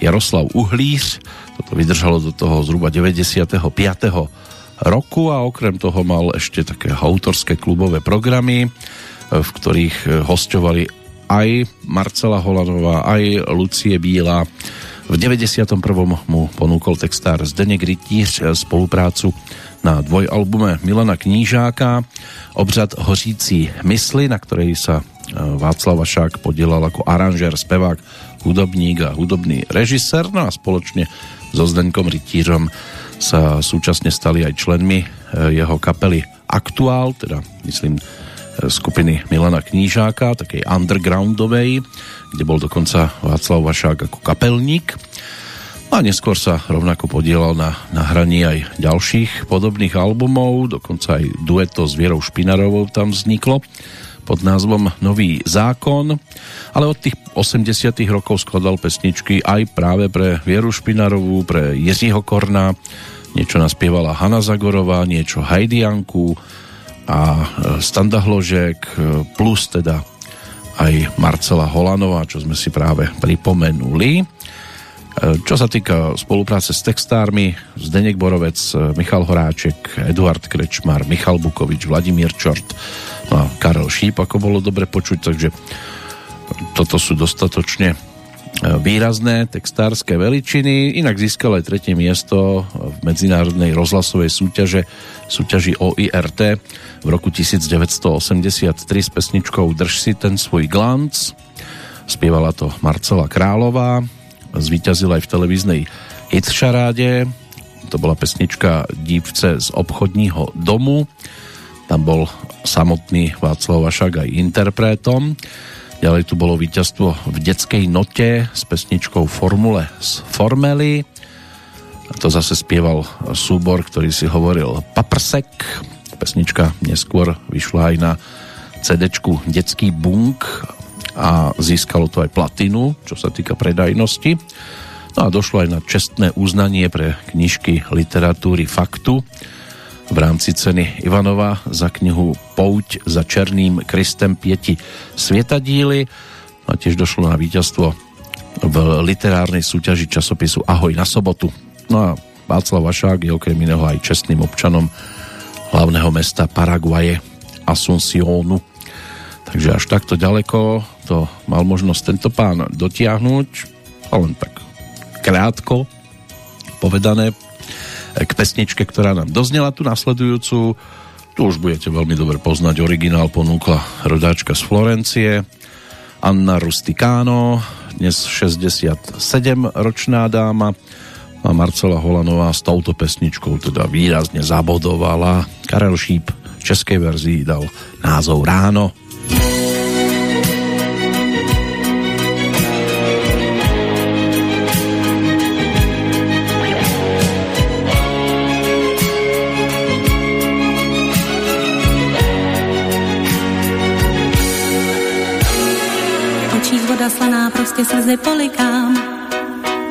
Jaroslav Uhlíř toto vydržalo do toho zhruba 95. roku a okrem toho mal ešte také autorské klubové programy, e, v ktorých e, hostovali aj Marcela Holanová, aj Lucie Bíla. V 91. mu ponúkol textár Zdeněk Rytíř e, spoluprácu na dvojalbume Milana Knížáka Obřad hořící mysli, na ktorej sa Václav Vašák podielal ako aranžér, spevák, hudobník a hudobný režisér, no a spoločne so Zdenkom Rytířom sa súčasne stali aj členmi e, jeho kapely Aktuál, teda myslím e, skupiny Milana Knížáka, takej undergroundovej, kde bol dokonca Václav Vašák ako kapelník. A neskôr sa rovnako podielal na nahraní aj ďalších podobných albumov, dokonca aj dueto s Vierou Špinarovou tam vzniklo pod názvom Nový zákon, ale od tých 80 rokov skladal pesničky aj práve pre Vieru Špinarovú, pre Jiřího Korna, niečo naspievala Hanna Zagorová, niečo Hajdianku a e, Standa Hložek, e, plus teda aj Marcela Holanová, čo sme si práve pripomenuli. E, čo sa týka spolupráce s textármi, Zdenek Borovec, Michal Horáček, Eduard Krečmar, Michal Bukovič, Vladimír Čort, a Karel Šíp, ako bolo dobre počuť, takže toto sú dostatočne e, výrazné textárske veličiny. Inak získal aj tretie miesto v medzinárodnej rozhlasovej súťaže súťaži OIRT v roku 1983 s pesničkou Drž si ten svoj glanc. Spievala to Marcela Králová. Zvíťazila aj v televíznej hitšaráde. To bola pesnička Dívce z obchodního domu. Tam bol samotný Václav Vašak aj interpretom. Ďalej tu bolo víťazstvo v detskej note s pesničkou Formule z Formely. A to zase spieval súbor, ktorý si hovoril Paprsek. Pesnička neskôr vyšla aj na cd Detský bunk a získalo to aj platinu, čo sa týka predajnosti. No a došlo aj na čestné uznanie pre knižky literatúry Faktu v rámci ceny Ivanova za knihu Pouť za Černým Kristem pieti svietadíly. A tiež došlo na víťazstvo v literárnej súťaži časopisu Ahoj na sobotu. No a Václav Vašák je okrem iného aj čestným občanom hlavného mesta Paraguaje Asuncionu. Takže až takto ďaleko to mal možnosť tento pán dotiahnuť, len tak krátko povedané, k pesničke, ktorá nám doznela tu nasledujúcu. Tu už budete veľmi dobre poznať. Originál ponúkla rodáčka z Florencie, Anna Rusticano, dnes 67 ročná dáma a Marcela Holanová s touto pesničkou teda výrazne zabodovala. Karel Šíp v českej verzii dal názov Ráno. Prostě slzy polikám.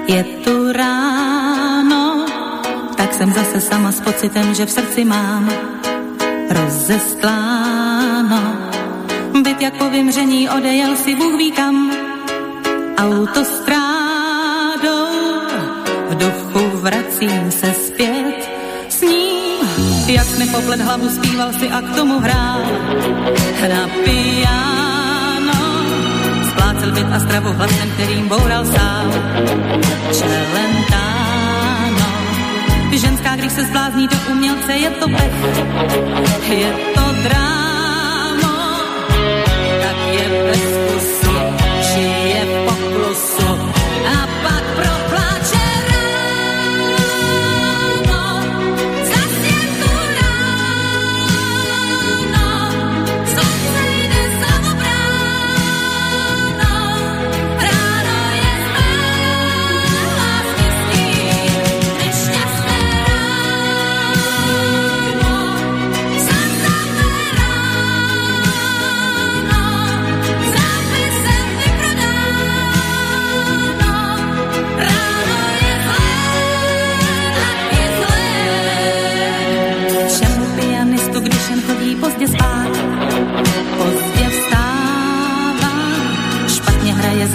Je tu ráno, tak jsem zase sama s pocitem, že v srdci mám rozestláno. Byt jak po vymření odejel si Bůh ví kam, autostrádou v duchu vracím se zpět s ním, jak mi poplet hlavu zpíval si a k tomu hrál na pijánu byt a stravu hlasem, kterým boural sám. Čelentáno. Ženská, když se zblázní do umělce, je to pech, je to drámo, tak je bez kusu, žije v poklusu a pak propláče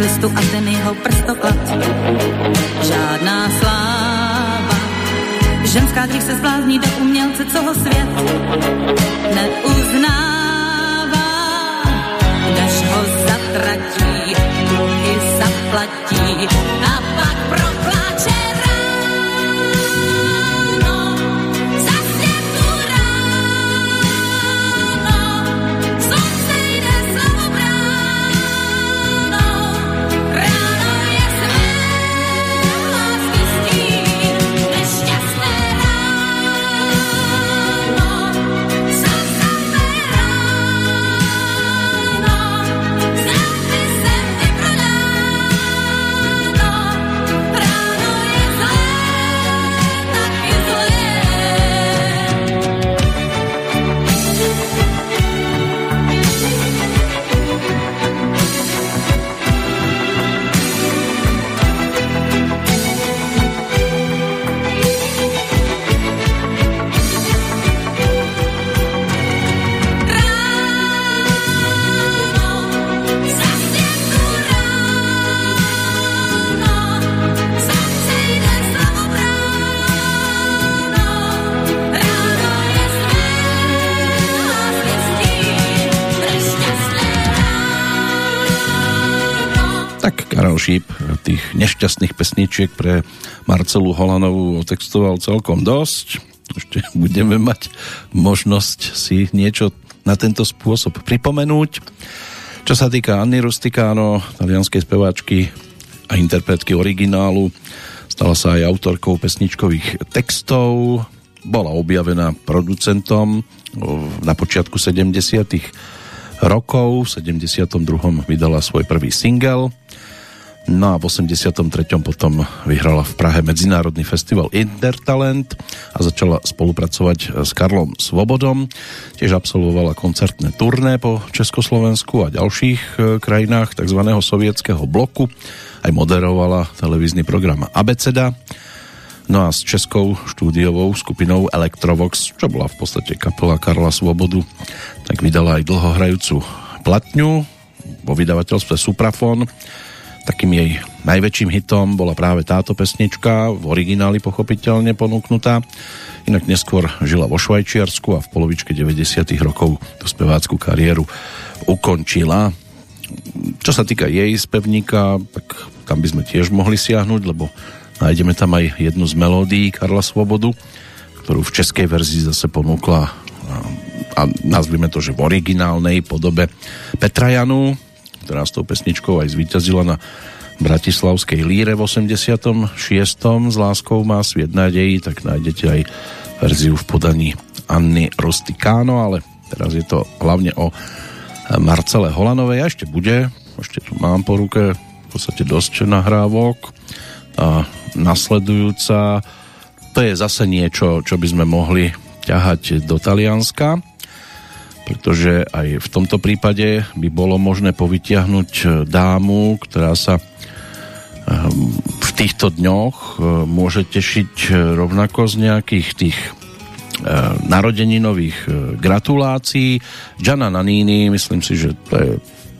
listu a ten jeho prstoklad. Žádná sláva. Ženská, když se zblázní do umělce, co ho svět neuznává. Než ho zatratí, dluhy zaplatí a pak propláče pesničiek pre Marcelu Holanovú otextoval celkom dosť. Ešte *laughs* budeme mať možnosť si niečo na tento spôsob pripomenúť. Čo sa týka Anny Rusticano, talianskej speváčky a interpretky originálu, stala sa aj autorkou pesničkových textov, bola objavená producentom na počiatku 70 rokov, v 72. vydala svoj prvý single No a v 83. potom vyhrala v Prahe Medzinárodný festival Intertalent a začala spolupracovať s Karlom Svobodom. Tiež absolvovala koncertné turné po Československu a ďalších e, krajinách tzv. sovietského bloku. Aj moderovala televízny program Abeceda. No a s českou štúdiovou skupinou Electrovox, čo bola v podstate kapela Karla Svobodu, tak vydala aj dlhohrajúcu platňu vo vydavateľstve Suprafon Takým jej najväčším hitom bola práve táto pesnička, v origináli pochopiteľne ponúknutá. Inak neskôr žila vo Švajčiarsku a v polovičke 90. rokov tú spevácku kariéru ukončila. Čo sa týka jej spevníka, tak tam by sme tiež mohli siahnuť, lebo nájdeme tam aj jednu z melódií Karla Svobodu, ktorú v českej verzii zase ponúkla a nazvime to, že v originálnej podobe Petra Janu, ktorá s tou pesničkou aj zvíťazila na Bratislavskej líre v 86. S láskou má sviet nádejí, tak nájdete aj verziu v podaní Anny Rustikano, ale teraz je to hlavne o Marcele Holanovej. A ešte bude, ešte tu mám po ruke v podstate dosť nahrávok. A nasledujúca to je zase niečo, čo by sme mohli ťahať do Talianska pretože aj v tomto prípade by bolo možné povytiahnuť dámu, ktorá sa ehm, v týchto dňoch e, môže tešiť rovnako z nejakých tých narodeninových gratulácií. Gianna Nanini, myslím si, že to je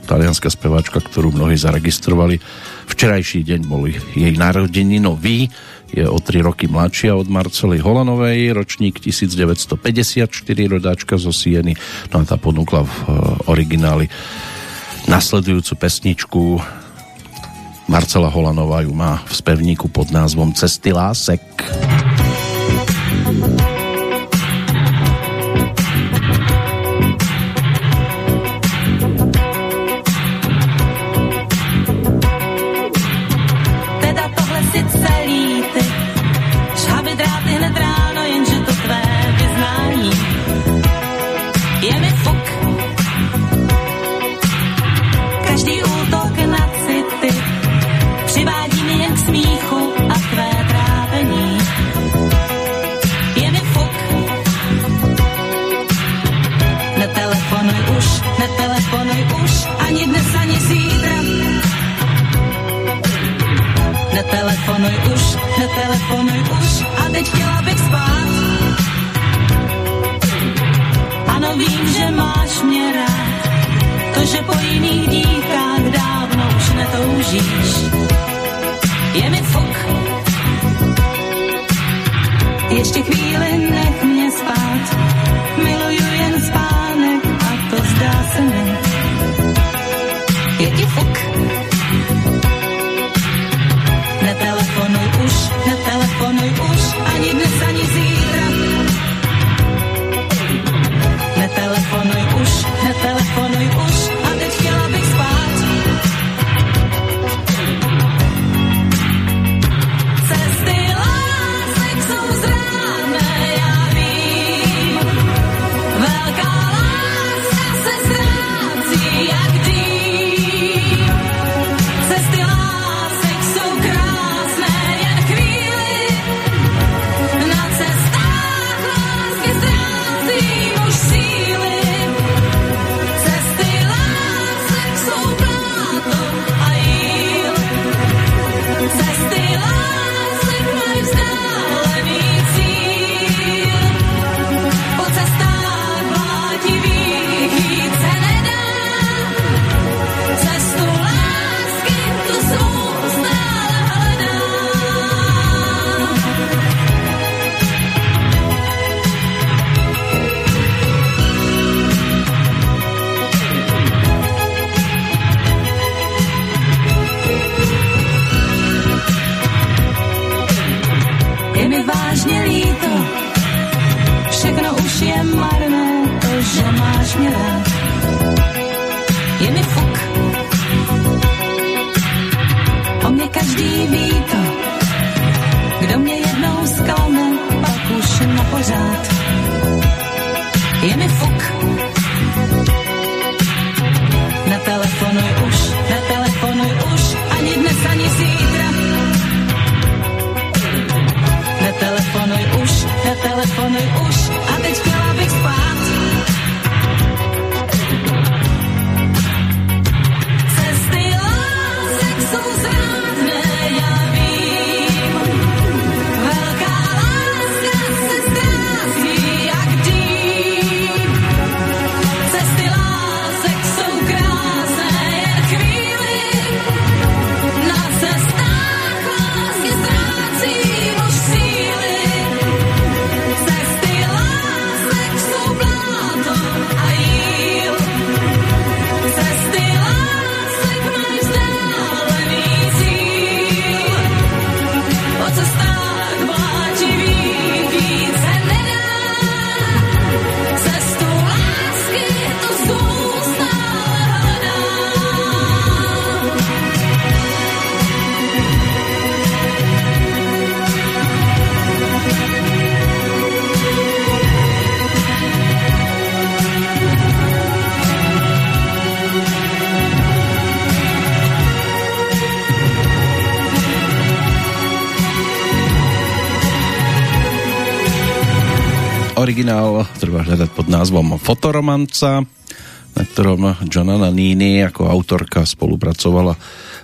talianská speváčka, ktorú mnohí zaregistrovali. Včerajší deň bol jej narodeninový je o 3 roky mladšia od Marcely Holanovej, ročník 1954, rodáčka zo Sieny, no a tá ponúkla v eh, origináli nasledujúcu pesničku Marcela Holanová ju má v spevníku pod názvom Cesty lásek. Originál netelefonuj už, netelefonuj už a teď chtěla bych spát. Ano, vím, že máš mě rád, to, že po jiných dívkách dávno už netoužíš. Je mi fuk, ještě chvíli názvom Fotoromanca, na ktorom Gianna Nini ako autorka spolupracovala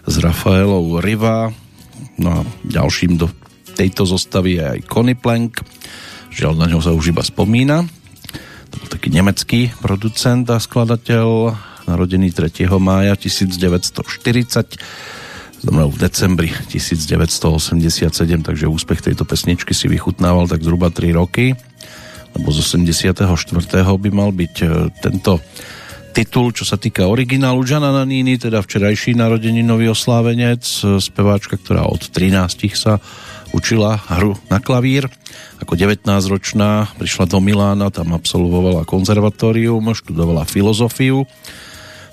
s Rafaelou Riva. No a ďalším do tejto zostavy je aj Conny Plank. Žiaľ, na ňo sa už iba spomína. To bol taký nemecký producent a skladateľ, narodený 3. mája 1940 znamená v decembri 1987, takže úspech tejto pesničky si vychutnával tak zhruba 3 roky, lebo z 84. by mal byť e, tento titul, čo sa týka originálu Gianna Nannini, teda včerajší nový oslávenec, e, speváčka, ktorá od 13 sa učila hru na klavír. Ako 19-ročná prišla do Milána, tam absolvovala konzervatórium, študovala filozofiu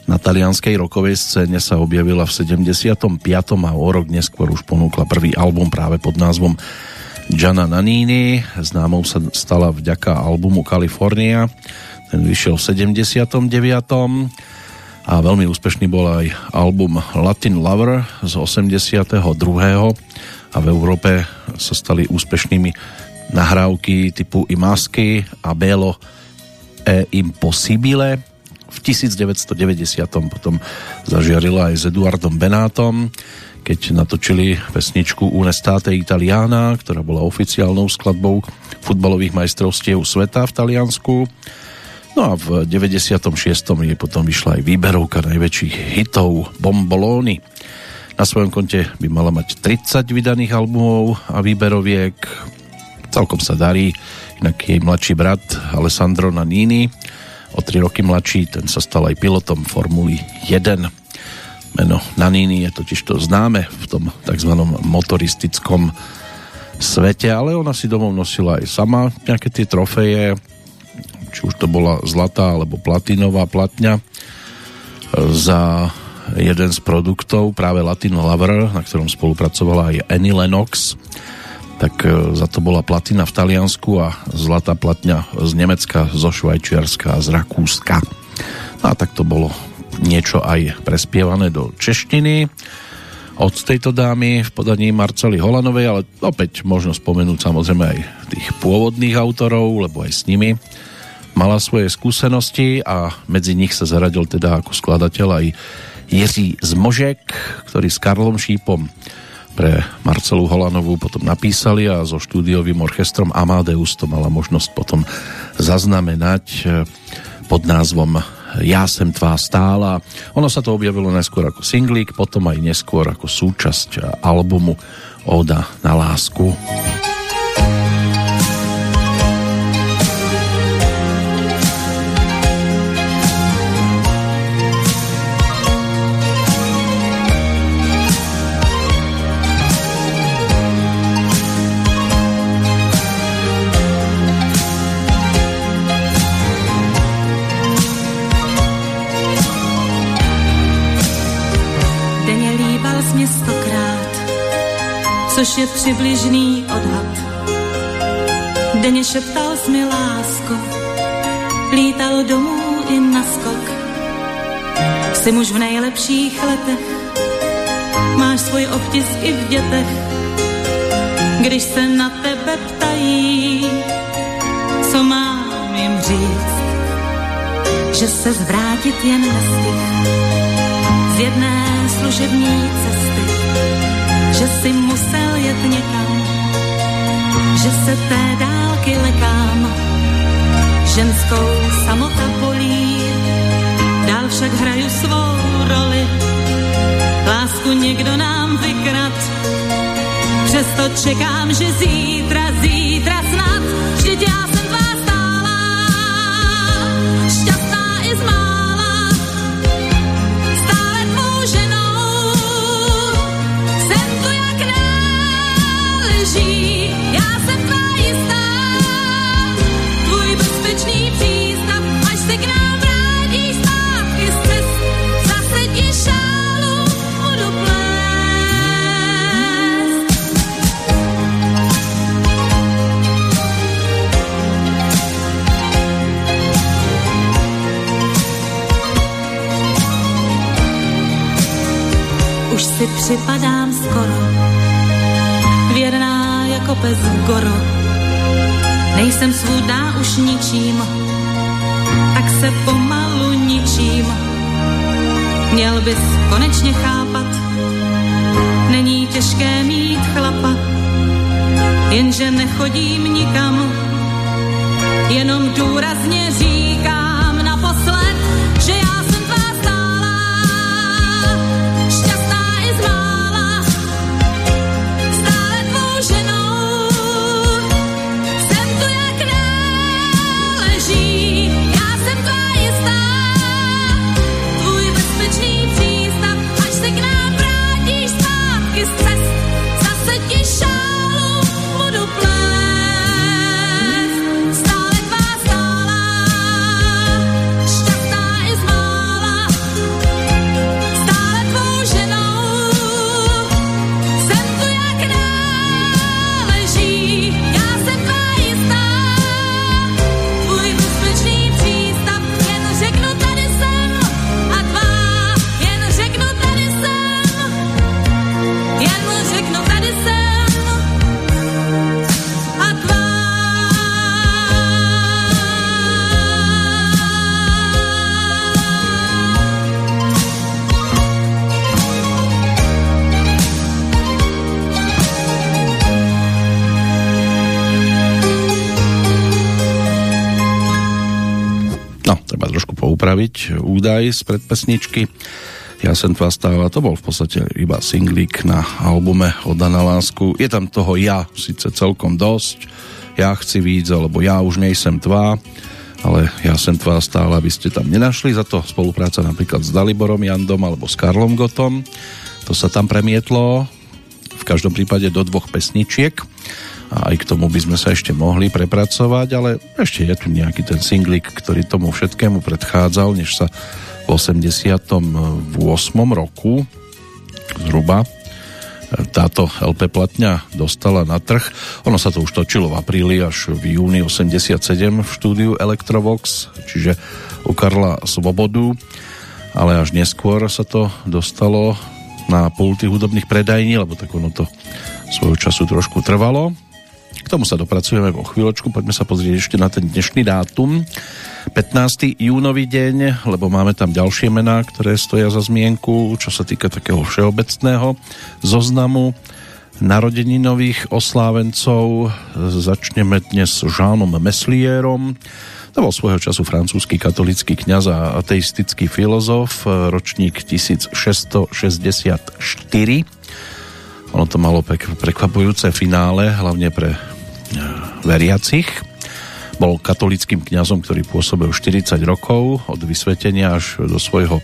na talianskej rokovej scéne sa objavila v 75. a o rok neskôr už ponúkla prvý album práve pod názvom Gianna Nannini. Známou sa stala vďaka albumu California. Ten vyšiel v 79. A veľmi úspešný bol aj album Latin Lover z 82. A v Európe sa stali úspešnými nahrávky typu I Masky a Belo e Impossibile v 1990 potom zažiarila aj s Eduardom Benátom, keď natočili pesničku Unestate Italiana, ktorá bola oficiálnou skladbou futbalových majstrovstiev sveta v Taliansku. No a v 96. jej potom vyšla aj výberovka najväčších hitov Bombolóny. Na svojom konte by mala mať 30 vydaných albumov a výberoviek. Celkom sa darí, inak jej mladší brat Alessandro Nanini o 3 roky mladší, ten sa stal aj pilotom Formuly 1. Meno Nanini je totiž to známe v tom tzv. motoristickom svete, ale ona si domov nosila aj sama nejaké tie trofeje, či už to bola zlatá alebo platinová platňa za jeden z produktov, práve Latino Lover, na ktorom spolupracovala aj Annie Lennox tak e, za to bola platina v Taliansku a zlatá platňa z Nemecka, zo Švajčiarska a z Rakúska. A tak to bolo niečo aj prespievané do češtiny od tejto dámy v podaní Marcely Holanovej, ale opäť možno spomenúť samozrejme aj tých pôvodných autorov, lebo aj s nimi mala svoje skúsenosti a medzi nich sa zaradil teda ako skladateľ aj Jiří Zmožek, ktorý s Karlom Šípom pre Marcelu Holanovú potom napísali a so štúdiovým orchestrom Amadeus to mala možnosť potom zaznamenať pod názvom Ja sem tvá stála. Ono sa to objavilo najskôr ako singlík, potom aj neskôr ako súčasť albumu Oda na lásku. Což je přibližný odhad. Denně šeptal jsi mi lásko, lítal domů i na skok. Jsi muž v nejlepších letech, máš svůj obtisk i v dětech. Když se na tebe ptají, co mám jim říct, že se zvrátit jen nestih z jedné služební cesty že si musel jet někam, že se té dálky lekám, ženskou samota bolí, dál však hraju svou roli, lásku někdo nám vykrad, přesto čekám, že zítra, zítra snad, že já připadám skoro, věrná jako pes goro. Nejsem svůdná už ničím, tak se pomalu ničím. Měl bys konečně chápat, není těžké mít chlapa, jenže nechodím nikam, jenom důrazně říkám poupraviť údaj z predpesničky. Ja sem tvá stáva, to bol v podstate iba singlík na albume Oda na lásku. Je tam toho ja síce celkom dosť, ja chci víc, alebo ja už nejsem tvá, ale ja sem tvá stála by ste tam nenašli, za to spolupráca napríklad s Daliborom Jandom alebo s Karlom Gotom, to sa tam premietlo. V každom prípade do dvoch pesničiek a aj k tomu by sme sa ešte mohli prepracovať, ale ešte je tu nejaký ten singlik, ktorý tomu všetkému predchádzal, než sa v 88. roku zhruba táto LP platňa dostala na trh. Ono sa to už točilo v apríli až v júni 87 v štúdiu Electrovox, čiže u Karla Svobodu, ale až neskôr sa to dostalo na pulty hudobných predajní, lebo tak ono to svojho času trošku trvalo. K tomu sa dopracujeme vo chvíľočku, poďme sa pozrieť ešte na ten dnešný dátum. 15. júnový deň, lebo máme tam ďalšie mená, ktoré stoja za zmienku, čo sa týka takého všeobecného zoznamu narodeninových oslávencov. Začneme dnes s Žánom Meslierom. To bol svojho času francúzsky katolický kňaz a ateistický filozof, ročník 1664. Ono to malo prekvapujúce finále, hlavne pre e, veriacich. Bol katolickým kňazom, ktorý pôsobil 40 rokov od vysvetenia až do svojho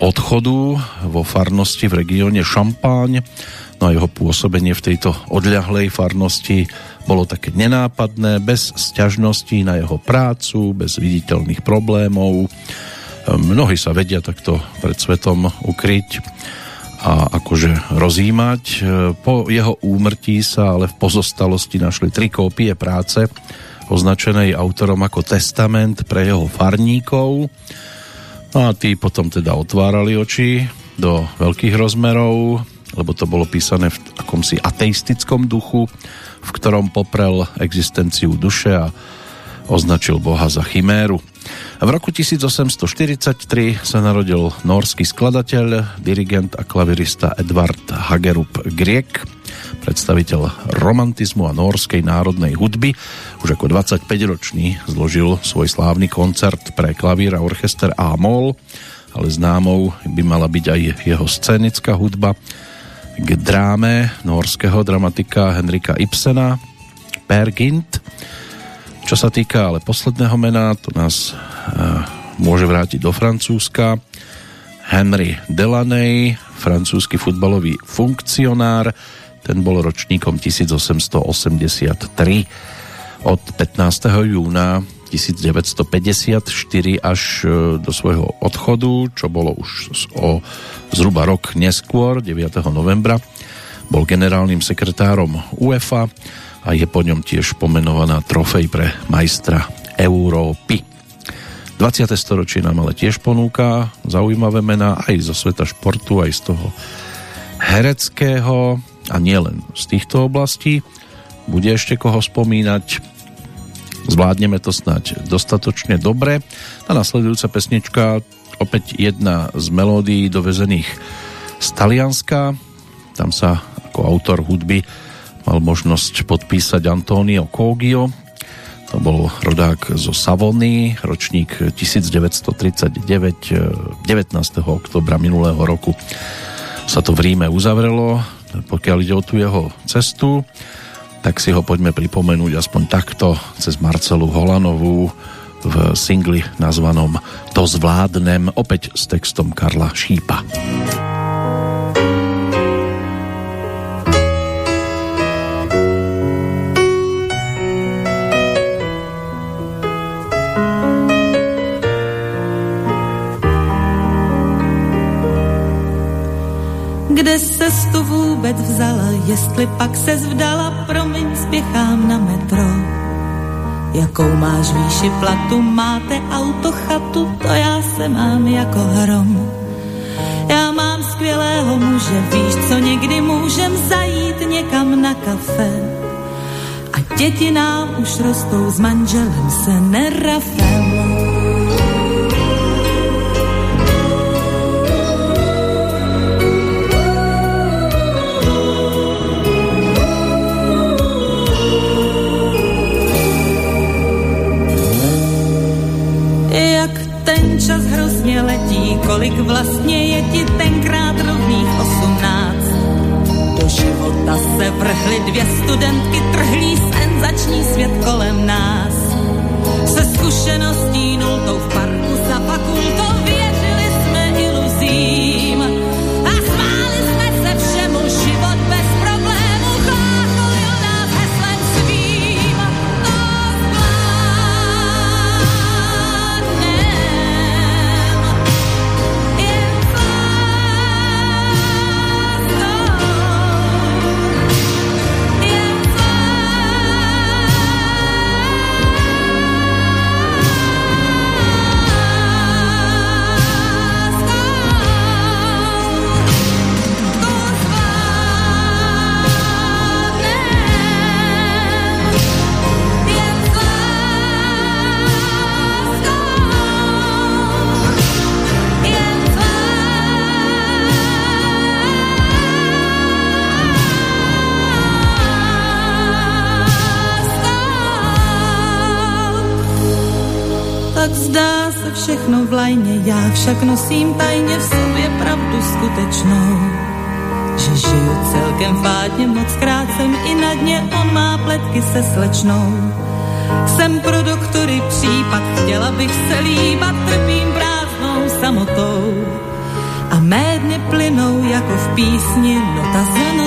odchodu vo farnosti v regióne Šampáň. No a jeho pôsobenie v tejto odľahlej farnosti bolo také nenápadné, bez sťažností na jeho prácu, bez viditeľných problémov. Mnohí sa vedia takto pred svetom ukryť a akože rozímať. Po jeho úmrtí sa ale v pozostalosti našli tri kópie práce označenej autorom ako testament pre jeho farníkov. No a tí potom teda otvárali oči do veľkých rozmerov, lebo to bolo písané v akomsi ateistickom duchu, v ktorom poprel existenciu duše a označil Boha za chiméru. V roku 1843 sa narodil norský skladateľ, dirigent a klavirista Edvard Hagerup Grieg, predstaviteľ romantizmu a norskej národnej hudby. Už ako 25-ročný zložil svoj slávny koncert pre klavír a orchester A-moll, ale známou by mala byť aj jeho scénická hudba k dráme norského dramatika Henrika Ibsena Per Gynt. Čo sa týka ale posledného mena, to nás e, môže vrátiť do Francúzska. Henry Delaney, francúzsky futbalový funkcionár, ten bol ročníkom 1883. Od 15. júna 1954 až e, do svojho odchodu, čo bolo už o zhruba rok neskôr, 9. novembra, bol generálnym sekretárom UEFA a je po ňom tiež pomenovaná trofej pre majstra Európy. 20. storočie nám ale tiež ponúka zaujímavé mená aj zo sveta športu, aj z toho hereckého a nielen z týchto oblastí. Bude ešte koho spomínať. zvládneme to snáď dostatočne dobre. A nasledujúca pesnička opäť jedna z melódií dovezených z Talianska. Tam sa ako autor hudby mal možnosť podpísať Antonio Kogio. To bol rodák zo Savony, ročník 1939, 19. oktobra minulého roku sa to v Ríme uzavrelo, pokiaľ ide o tú jeho cestu, tak si ho poďme pripomenúť aspoň takto cez Marcelu Holanovú v singli nazvanom To zvládnem, opäť s textom Karla Šípa. Kde se tu vůbec vzala, jestli pak se vdala, promiň, spěchám na metro. Jakou máš výši platu, máte auto, chatu, to já se mám jako hrom. Já mám skvělého muže, víš, co někdy můžem zajít někam na kafe. A děti nám už rostou s manželem se nerafem. Hrozně letí, kolik vlastně je ti tenkrát rovných osmnáct. Do života se vrhly dvě studentky, trhlý senzační svět kolem nás. Se zkušeností nultou v parku za fakultou však nosím tajně v sobě pravdu skutečnou. Že žiju celkem fádně, moc krát i na dně, on má pletky se slečnou. Jsem pro doktory případ, chtěla bych se líbat, trpím prázdnou samotou. A mé dny plynou jako v písni nota za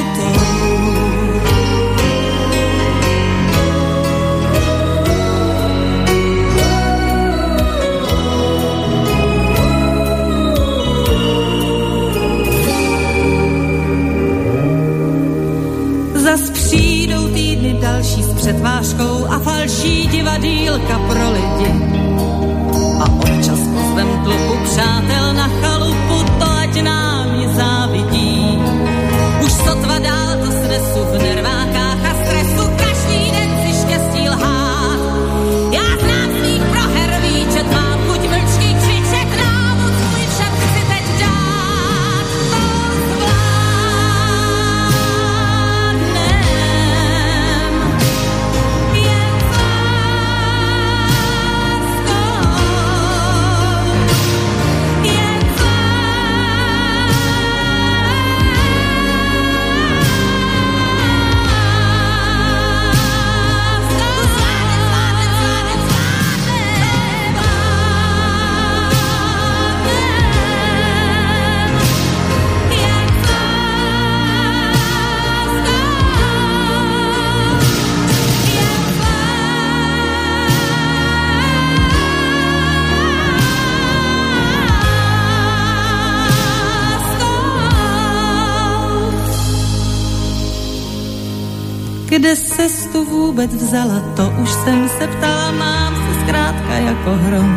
vůbec vzala, to už jsem se ptala, mám se zkrátka jako hrom.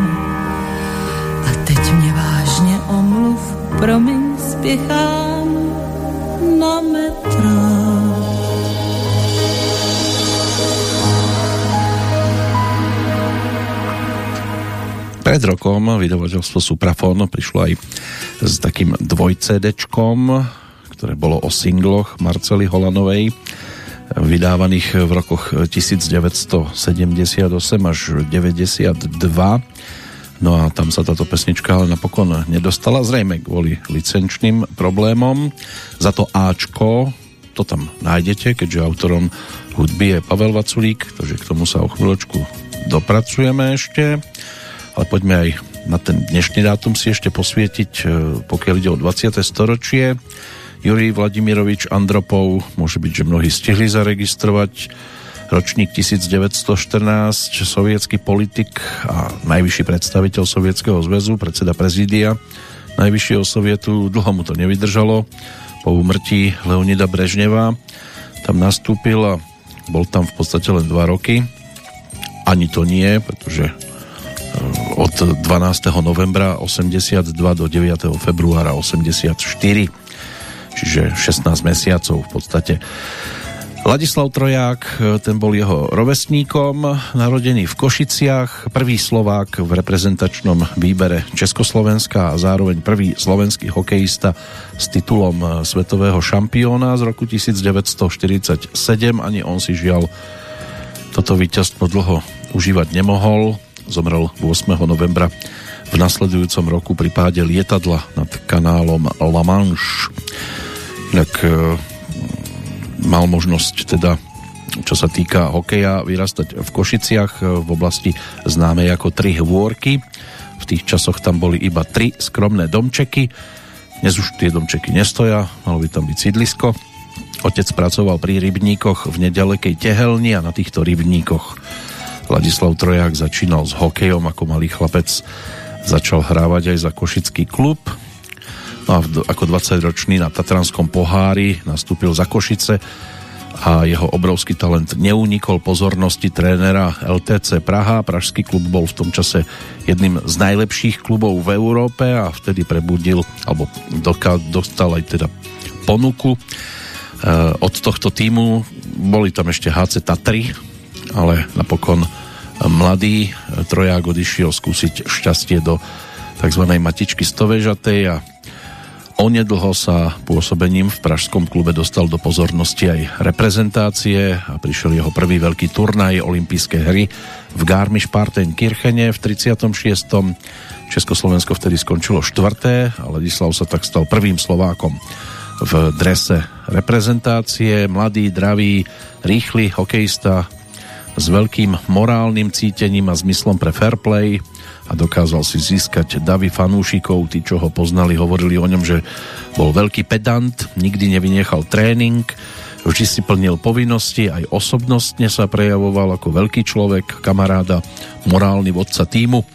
A teď mě vážně omluv, promiň, spěchám na metro. Pred rokom vydavateľstvo Suprafon prišlo aj s takým dvojcedečkom, ktoré bolo o singloch Marcely Holanovej, vydávaných v rokoch 1978 až 92. No a tam sa táto pesnička ale napokon nedostala, zrejme kvôli licenčným problémom. Za to Ačko, to tam nájdete, keďže autorom hudby je Pavel Vaculík, takže k tomu sa o chvíľočku dopracujeme ešte ale poďme aj na ten dnešný dátum si ešte posvietiť, e, pokiaľ ide o 20. storočie. Jurij Vladimirovič Andropov, môže byť, že mnohí stihli zaregistrovať ročník 1914, sovietský politik a najvyšší predstaviteľ Sovietskeho zväzu, predseda prezídia Najvyššieho sovietu, dlho mu to nevydržalo. Po umrtí Leonida Brežneva tam nastúpil a bol tam v podstate len dva roky. Ani to nie, pretože od 12. novembra 82 do 9. februára 84 čiže 16 mesiacov v podstate Ladislav Troják, ten bol jeho rovesníkom, narodený v Košiciach, prvý Slovák v reprezentačnom výbere Československa a zároveň prvý slovenský hokejista s titulom svetového šampióna z roku 1947. Ani on si žial toto víťazstvo dlho užívať nemohol zomrel 8. novembra v nasledujúcom roku pri páde lietadla nad kanálom La Manche. Inak e, mal možnosť teda čo sa týka hokeja, vyrastať v Košiciach e, v oblasti známej ako Tri hôrky. V tých časoch tam boli iba tri skromné domčeky. Dnes už tie domčeky nestoja, malo by tam byť sídlisko. Otec pracoval pri rybníkoch v nedalekej Tehelni a na týchto rybníkoch Ladislav Troják začínal s hokejom ako malý chlapec. Začal hrávať aj za Košický klub. A ako 20-ročný na Tatranskom pohári nastúpil za Košice a jeho obrovský talent neunikol pozornosti trénera LTC Praha. Pražský klub bol v tom čase jedným z najlepších klubov v Európe a vtedy prebudil, alebo dostal aj teda ponuku. E, od tohto týmu boli tam ešte HC Tatry, ale napokon mladý troják odišiel skúsiť šťastie do tzv. matičky stovežatej a onedlho sa pôsobením v pražskom klube dostal do pozornosti aj reprezentácie a prišiel jeho prvý veľký turnaj olympijské hry v Garmisch-Partenkirchene v 36. Československo vtedy skončilo štvrté a Ladislav sa tak stal prvým Slovákom v drese reprezentácie. Mladý, dravý, rýchly hokejista, s veľkým morálnym cítením a zmyslom pre fair play a dokázal si získať davy fanúšikov. Tí, čo ho poznali, hovorili o ňom, že bol veľký pedant, nikdy nevynechal tréning, vždy si plnil povinnosti, aj osobnostne sa prejavoval ako veľký človek, kamaráda, morálny vodca týmu.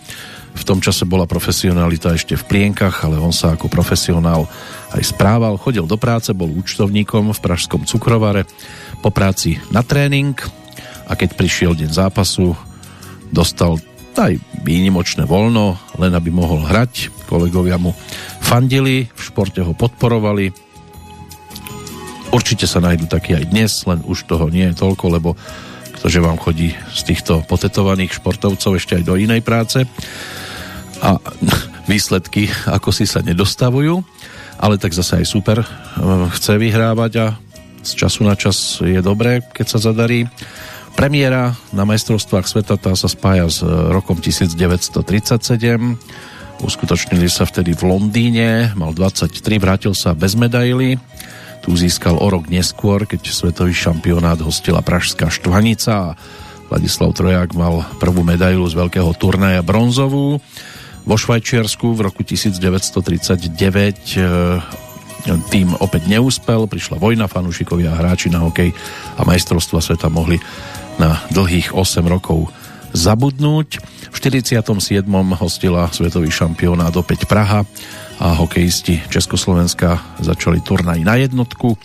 V tom čase bola profesionalita ešte v plienkach, ale on sa ako profesionál aj správal, chodil do práce, bol účtovníkom v pražskom cukrovare, po práci na tréning, a keď prišiel deň zápasu, dostal aj výnimočné voľno, len aby mohol hrať. Kolegovia mu fandili, v športe ho podporovali. Určite sa nájdu takí aj dnes, len už toho nie je toľko, lebo ktože vám chodí z týchto potetovaných športovcov ešte aj do inej práce a *laughs* výsledky ako si sa nedostavujú, ale tak zase aj super chce vyhrávať a z času na čas je dobré, keď sa zadarí Premiéra na majstrovstvách sveta tá sa spája s e, rokom 1937. Uskutočnili sa vtedy v Londýne, mal 23, vrátil sa bez medaily. Tu získal o rok neskôr, keď svetový šampionát hostila Pražská štvanica a Vladislav Troják mal prvú medailu z veľkého turnaja bronzovú. Vo Švajčiarsku v roku 1939 e, tým opäť neúspel, prišla vojna, fanúšikovia a hráči na hokej a majstrovstva sveta mohli na dlhých 8 rokov zabudnúť. V 47. hostila svetový šampionát opäť Praha a hokejisti Československa začali turnaj na jednotku.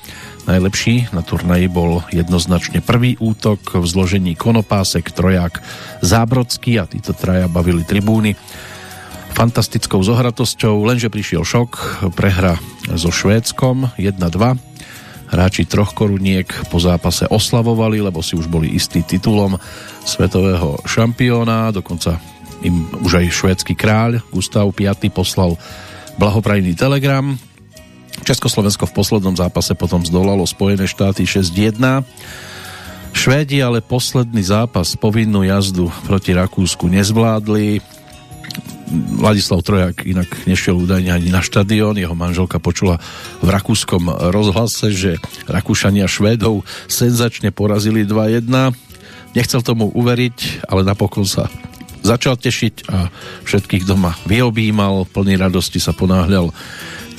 Najlepší na turnaji bol jednoznačne prvý útok v zložení Konopásek, Troják, Zábrodský a títo traja bavili tribúny fantastickou zohratosťou, lenže prišiel šok, prehra so Švédskom 1-2 Hráči troch koruniek po zápase oslavovali, lebo si už boli istý titulom svetového šampióna, dokonca im už aj švédsky kráľ Gustav V poslal blahoprajný telegram. Československo v poslednom zápase potom zdolalo Spojené štáty 6-1. Švédi ale posledný zápas povinnú jazdu proti Rakúsku nezvládli. Ladislav Trojak inak nešiel údajne ani na štadión, jeho manželka počula v rakúskom rozhlase, že Rakúšania Švédov senzačne porazili 2-1. Nechcel tomu uveriť, ale napokon sa začal tešiť a všetkých doma vyobímal, plný radosti sa ponáhľal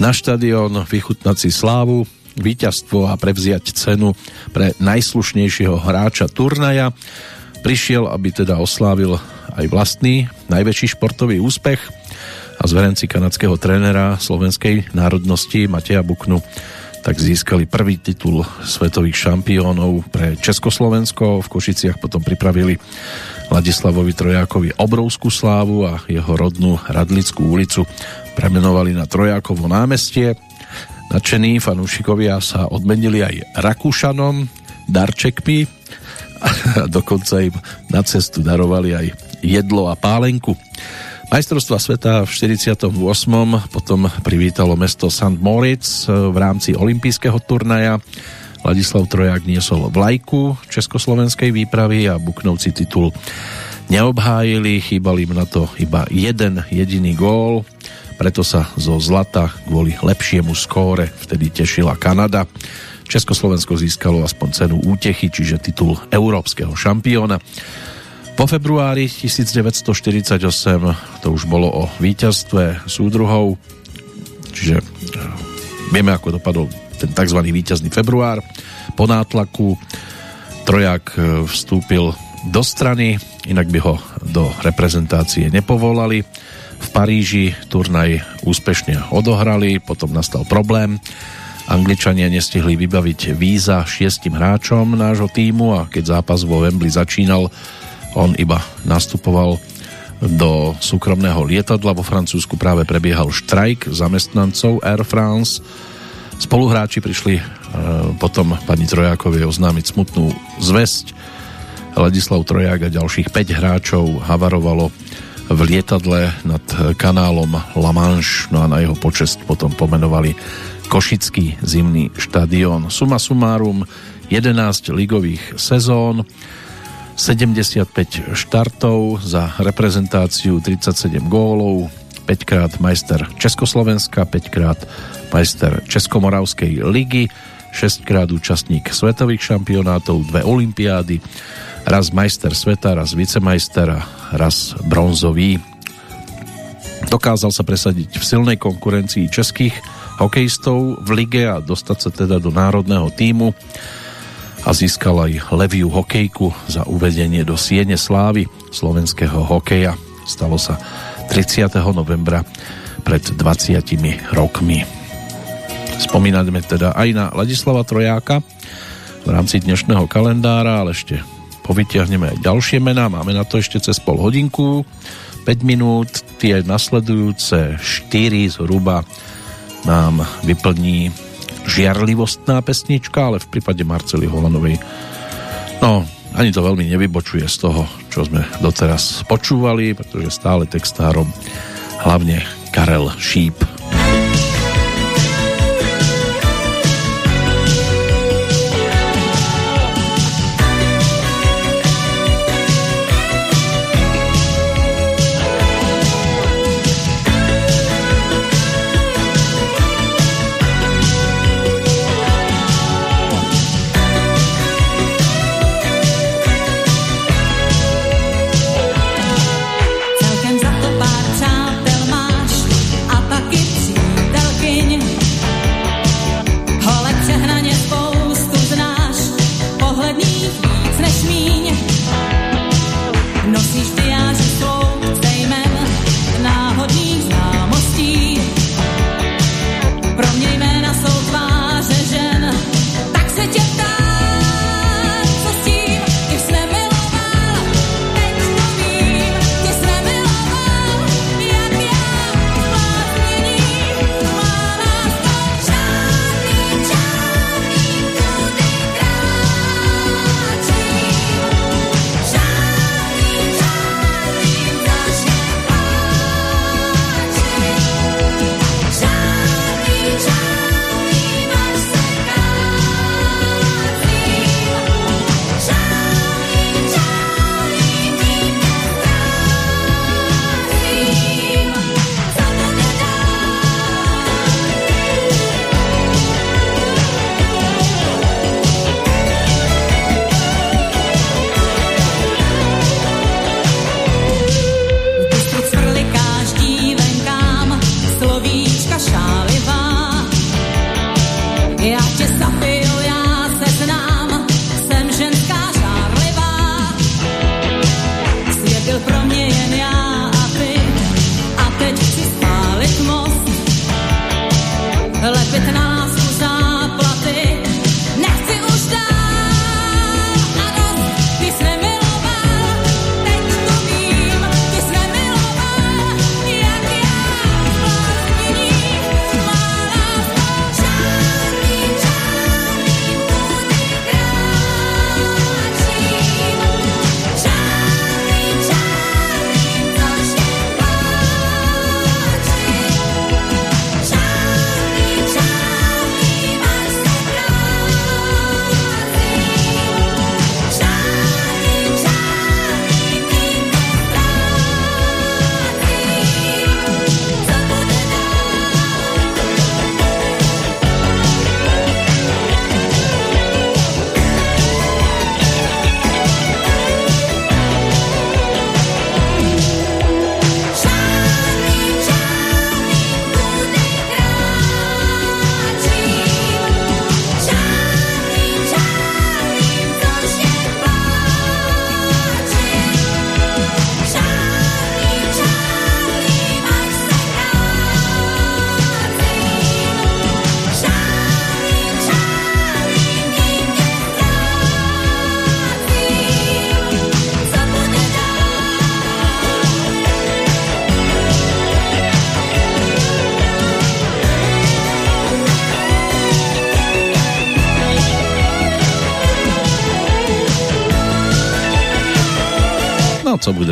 na štadión, vychutnať si slávu, víťazstvo a prevziať cenu pre najslušnejšieho hráča turnaja. Prišiel, aby teda oslávil aj vlastný najväčší športový úspech a zverenci kanadského trénera slovenskej národnosti Mateja Buknu tak získali prvý titul svetových šampiónov pre Československo. V Košiciach potom pripravili Ladislavovi Trojákovi obrovskú slávu a jeho rodnú Radlickú ulicu premenovali na Trojákovo námestie. Nadšení fanúšikovia sa odmenili aj Rakúšanom darčekmi a dokonca im na cestu darovali aj jedlo a pálenku. Majstrovstva sveta v 48. potom privítalo mesto St. Moritz v rámci olympijského turnaja. Ladislav Trojak niesol vlajku československej výpravy a Buknovci titul neobhájili, chýbal im na to iba jeden jediný gól, preto sa zo zlata kvôli lepšiemu skóre vtedy tešila Kanada. Československo získalo aspoň cenu útechy, čiže titul európskeho šampióna. Po februári 1948 to už bolo o víťazstve súdruhov, čiže eh, vieme, ako dopadol ten tzv. víťazný február. Po nátlaku Trojak eh, vstúpil do strany, inak by ho do reprezentácie nepovolali. V Paríži turnaj úspešne odohrali, potom nastal problém. Angličania nestihli vybaviť víza šiestim hráčom nášho týmu a keď zápas vo Wembley začínal, on iba nastupoval do súkromného lietadla. Vo Francúzsku práve prebiehal štrajk zamestnancov Air France. Spoluhráči prišli e, potom pani Trojákovej oznámiť smutnú zväzť. Ladislav Troják a ďalších 5 hráčov havarovalo v lietadle nad kanálom La Manche, no a na jeho počest potom pomenovali Košický zimný štadión. Suma sumárum 11 ligových sezón, 75 štartov za reprezentáciu 37 gólov 5 krát majster Československa 5 krát majster Českomoravskej ligy 6 krát účastník svetových šampionátov dve olympiády raz majster sveta, raz vicemajster a raz bronzový dokázal sa presadiť v silnej konkurencii českých hokejistov v lige a dostať sa teda do národného týmu a získal aj leviu hokejku za uvedenie do Siene Slávy slovenského hokeja. Stalo sa 30. novembra pred 20 rokmi. Spomíname teda aj na Ladislava Trojáka v rámci dnešného kalendára, ale ešte povytiahneme aj ďalšie mená. Máme na to ešte cez pol hodinku, 5 minút, tie nasledujúce 4 zhruba nám vyplní žiarlivostná pesnička, ale v prípade Marcely Holanovej no, ani to veľmi nevybočuje z toho, čo sme doteraz počúvali, pretože stále textárom hlavne Karel Šíp.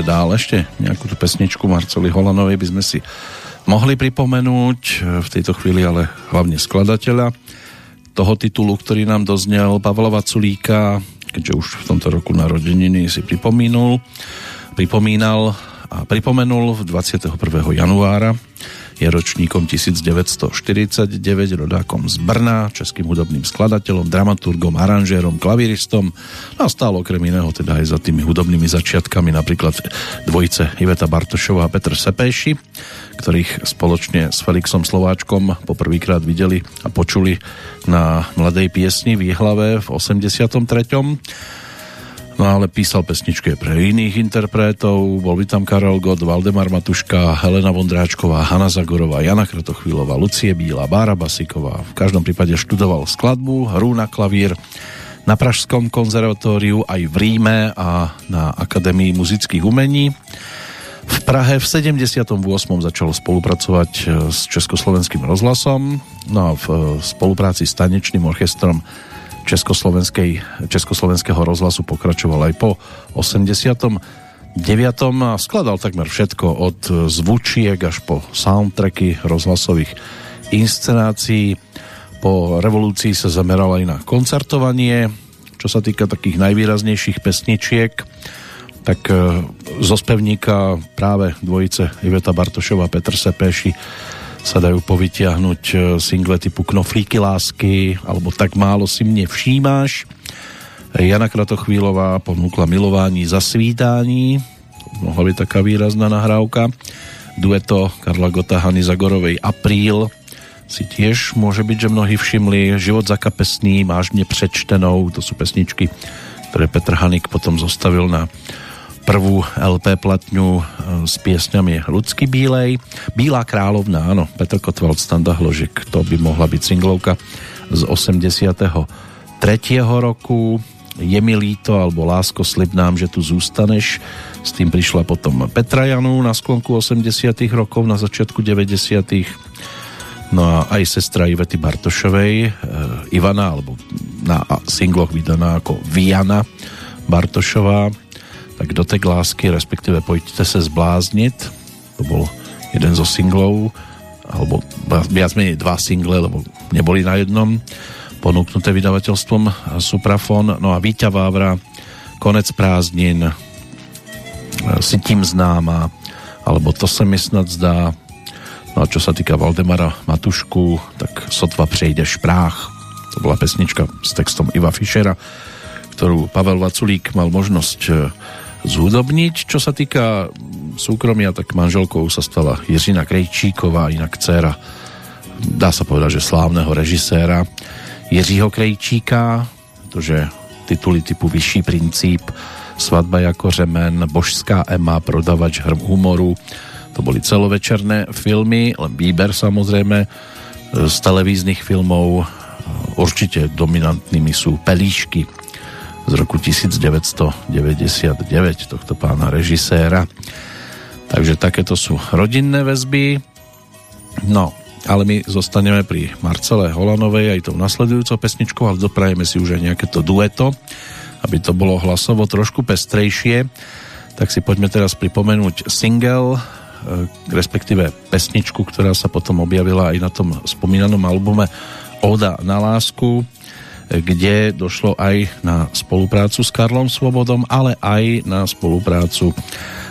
Dál. Ešte nejakú tú pesničku Marceli Holanovej by sme si mohli pripomenúť. V tejto chvíli ale hlavne skladateľa toho titulu, ktorý nám doznel Pavlova Culíka, keďže už v tomto roku narodeniny si pripomínul, pripomínal a pripomenul v 21. januára je ročníkom 1949, rodákom z Brna, českým hudobným skladateľom, dramaturgom, aranžérom, klaviristom a stál okrem iného teda aj za tými hudobnými začiatkami napríklad dvojice Iveta Bartošová a Petr Sepéši, ktorých spoločne s Felixom Slováčkom poprvýkrát videli a počuli na Mladej piesni v Jihlave v 83 No ale písal pesničky pre iných interpretov, bol by tam Karel Gott, Valdemar Matuška, Helena Vondráčková, Hanna Zagorová, Jana Kratochvílová, Lucie Bíla, Bára Basiková. V každom prípade študoval skladbu, hru na klavír na Pražskom konzervatóriu aj v Ríme a na Akadémii muzických umení. V Prahe v 78. začal spolupracovať s Československým rozhlasom, no a v spolupráci s tanečným orchestrom Československej, Československého rozhlasu pokračoval aj po 89. a skladal takmer všetko od zvučiek až po soundtracky rozhlasových inscenácií. Po revolúcii sa zameral aj na koncertovanie, čo sa týka takých najvýraznejších pesničiek, tak e, zo spevníka práve dvojice Iveta Bartošova a Petr Sepeši sa dajú povytiahnuť e, single typu Knoflíky lásky alebo Tak málo si mne všímáš. Jana Kratochvílová ponúkla milování za svítání, mohla byť taká výrazná nahrávka. Dueto Karla Gota, Hany Zagorovej Apríl si tiež môže byť, že mnohí všimli. Život za kapesný, máš mne prečtenou, to sú pesničky, ktoré Petr Hanik potom zostavil na prvú LP platňu e, s piesňami Ľudský Bílej. Bílá královna, áno, Petr Kotwald, Standa Hložek, to by mohla byť singlovka z 83. roku. Je mi líto, alebo Lásko, slib nám, že tu zústaneš. S tým prišla potom Petra Janu na sklonku 80 rokov, na začiatku 90 No a aj sestra Ivety Bartošovej, e, Ivana, alebo na singloch vydaná ako Viana Bartošová, tak dotek lásky, respektíve pojďte se zbláznit, to bol jeden zo singlov, alebo viac menej dva single, lebo neboli na jednom, ponúknuté vydavateľstvom Suprafon, no a Víťa Vávra, Konec prázdnin, Si tím známa, alebo To se mi snad zdá, no a čo sa týka Valdemara Matušku, tak sotva přejdeš práh, to bola pesnička s textom Iva Fischera, ktorú Pavel Vaculík mal možnosť zúdobniť. Čo sa týka súkromia, tak manželkou sa stala Jiřina Krejčíková, inak dcera, dá sa povedať, že slávneho režiséra Jiřího Krejčíka, pretože tituly typu Vyšší princíp, Svadba jako řemen, Božská Ema, Prodavač humoru, to boli celovečerné filmy, len výber samozrejme z televíznych filmov určite dominantnými sú Pelíšky, z roku 1999 tohto pána režiséra. Takže takéto sú rodinné väzby. No, ale my zostaneme pri Marcele Holanovej aj tou nasledujúcou pesničkou, ale doprajeme si už aj nejaké to dueto, aby to bolo hlasovo trošku pestrejšie. Tak si poďme teraz pripomenúť single, e, respektíve pesničku, ktorá sa potom objavila aj na tom spomínanom albume Oda na lásku kde došlo aj na spoluprácu s Karlom Svobodom, ale aj na spoluprácu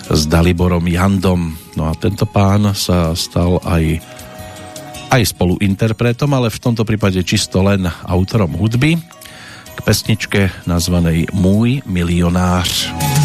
s Daliborom Jandom. No a tento pán sa stal aj aj spoluinterpretom, ale v tomto prípade čisto len autorom hudby k pesničke nazvanej Môj milionář. Tak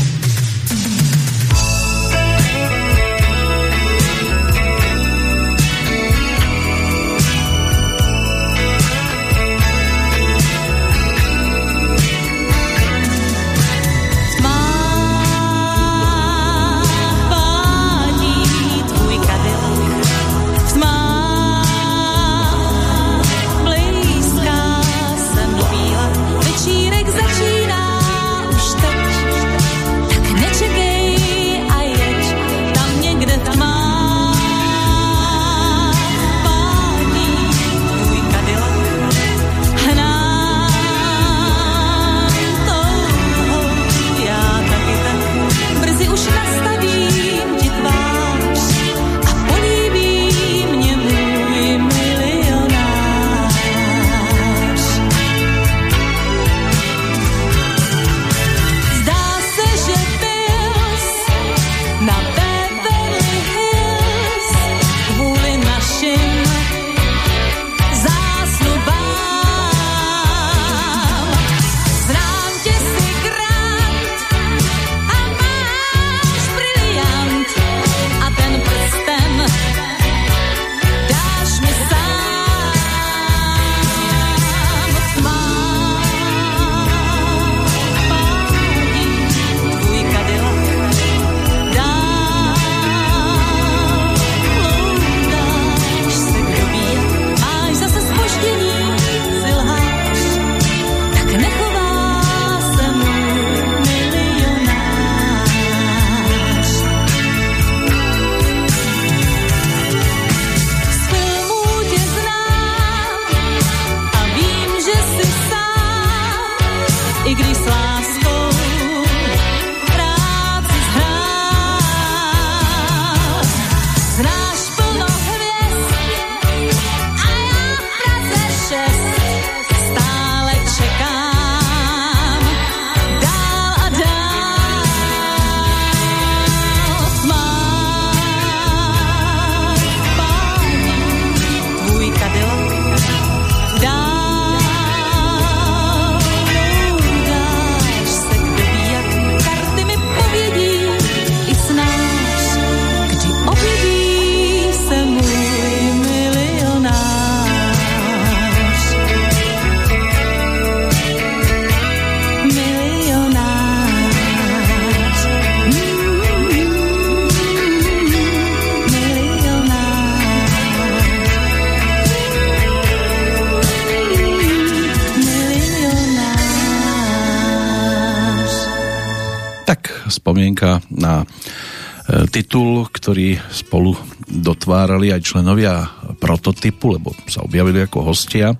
spomienka na e, titul, ktorý spolu dotvárali aj členovia prototypu, lebo sa objavili ako hostia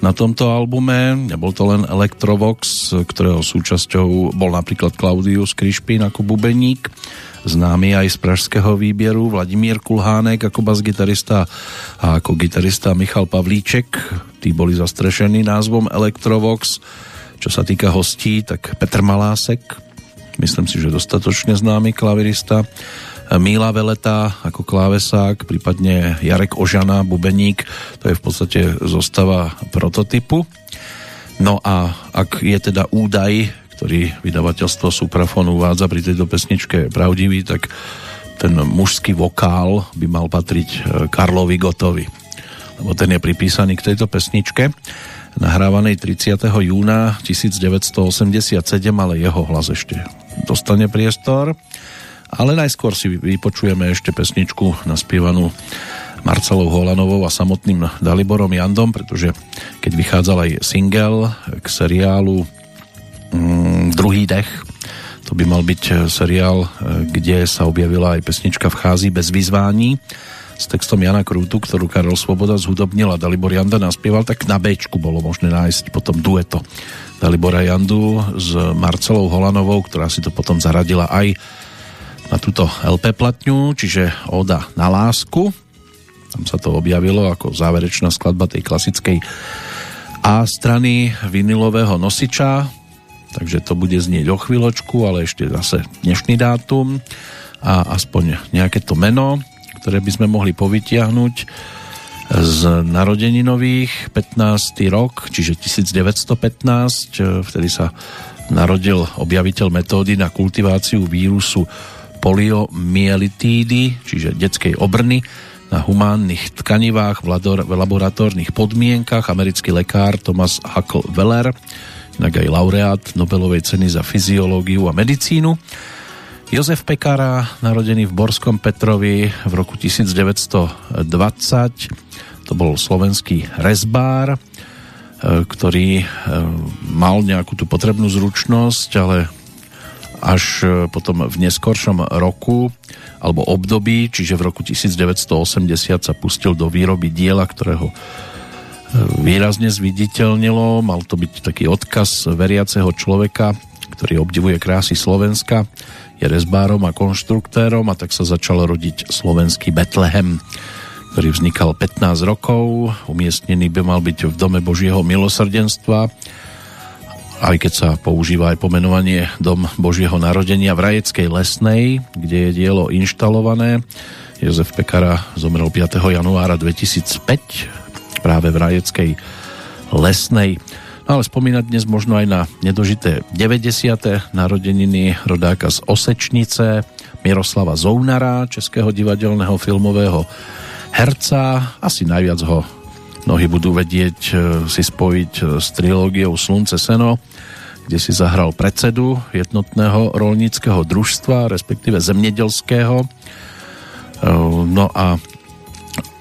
na tomto albume. Nebol to len Electrovox, ktorého súčasťou bol napríklad Claudius Krišpín ako bubeník, známy aj z pražského výbieru, Vladimír Kulhánek ako bas-gitarista a ako gitarista Michal Pavlíček. Tí boli zastrešení názvom Electrovox. Čo sa týka hostí, tak Petr Malásek, myslím si, že dostatočne známy klavirista. Míla Veleta ako klávesák, prípadne Jarek Ožana, bubeník, to je v podstate zostava prototypu. No a ak je teda údaj, ktorý vydavateľstvo Suprafon uvádza pri tejto pesničke pravdivý, tak ten mužský vokál by mal patriť e, Karlovi Gotovi. Lebo ten je pripísaný k tejto pesničke nahrávanej 30. júna 1987, ale jeho hlas ešte dostane priestor. Ale najskôr si vypočujeme ešte pesničku naspievanú Marcelou Holanovou a samotným Daliborom Jandom, pretože keď vychádzal aj single k seriálu mm, Druhý dech, to by mal byť seriál, kde sa objavila aj pesnička Vchází bez vyzvání s textom Jana Krútu, ktorú Karol Svoboda zhudobnil a Dalibor Janda naspieval, tak na B bolo možné nájsť potom dueto Dalibora Jandu s Marcelou Holanovou, ktorá si to potom zaradila aj na túto LP platňu, čiže Oda na lásku. Tam sa to objavilo ako záverečná skladba tej klasickej A strany vinilového nosiča, takže to bude znieť o chvíľočku, ale ešte zase dnešný dátum a aspoň nejaké to meno ktoré by sme mohli povytiahnuť z narodeninových 15. rok, čiže 1915, vtedy sa narodil objaviteľ metódy na kultiváciu vírusu poliomyelitídy, čiže detskej obrny na humánnych tkanivách v laboratórnych podmienkach americký lekár Thomas Huckle Weller, inak aj laureát Nobelovej ceny za fyziológiu a medicínu Jozef Pekara, narodený v Borskom Petrovi v roku 1920, to bol slovenský rezbár, e, ktorý e, mal nejakú tú potrebnú zručnosť, ale až e, potom v neskoršom roku alebo období, čiže v roku 1980 sa pustil do výroby diela, ktorého výrazne zviditeľnilo. Mal to byť taký odkaz veriaceho človeka, ktorý obdivuje krásy Slovenska je rezbárom a konštruktérom a tak sa začal rodiť slovenský Betlehem, ktorý vznikal 15 rokov. Umiestnený by mal byť v Dome Božieho milosrdenstva, aj keď sa používa aj pomenovanie Dom Božieho narodenia v Rajeckej lesnej, kde je dielo inštalované. Jozef Pekara zomrel 5. januára 2005 práve v Rajeckej lesnej. No ale spomínať dnes možno aj na nedožité 90. narodeniny rodáka z Osečnice, Miroslava Zounara, českého divadelného filmového herca. Asi najviac ho mnohí budú vedieť e, si spojiť e, s trilógiou Slunce Seno, kde si zahral predsedu jednotného rolníckého družstva, respektíve zemnedelského. E, no a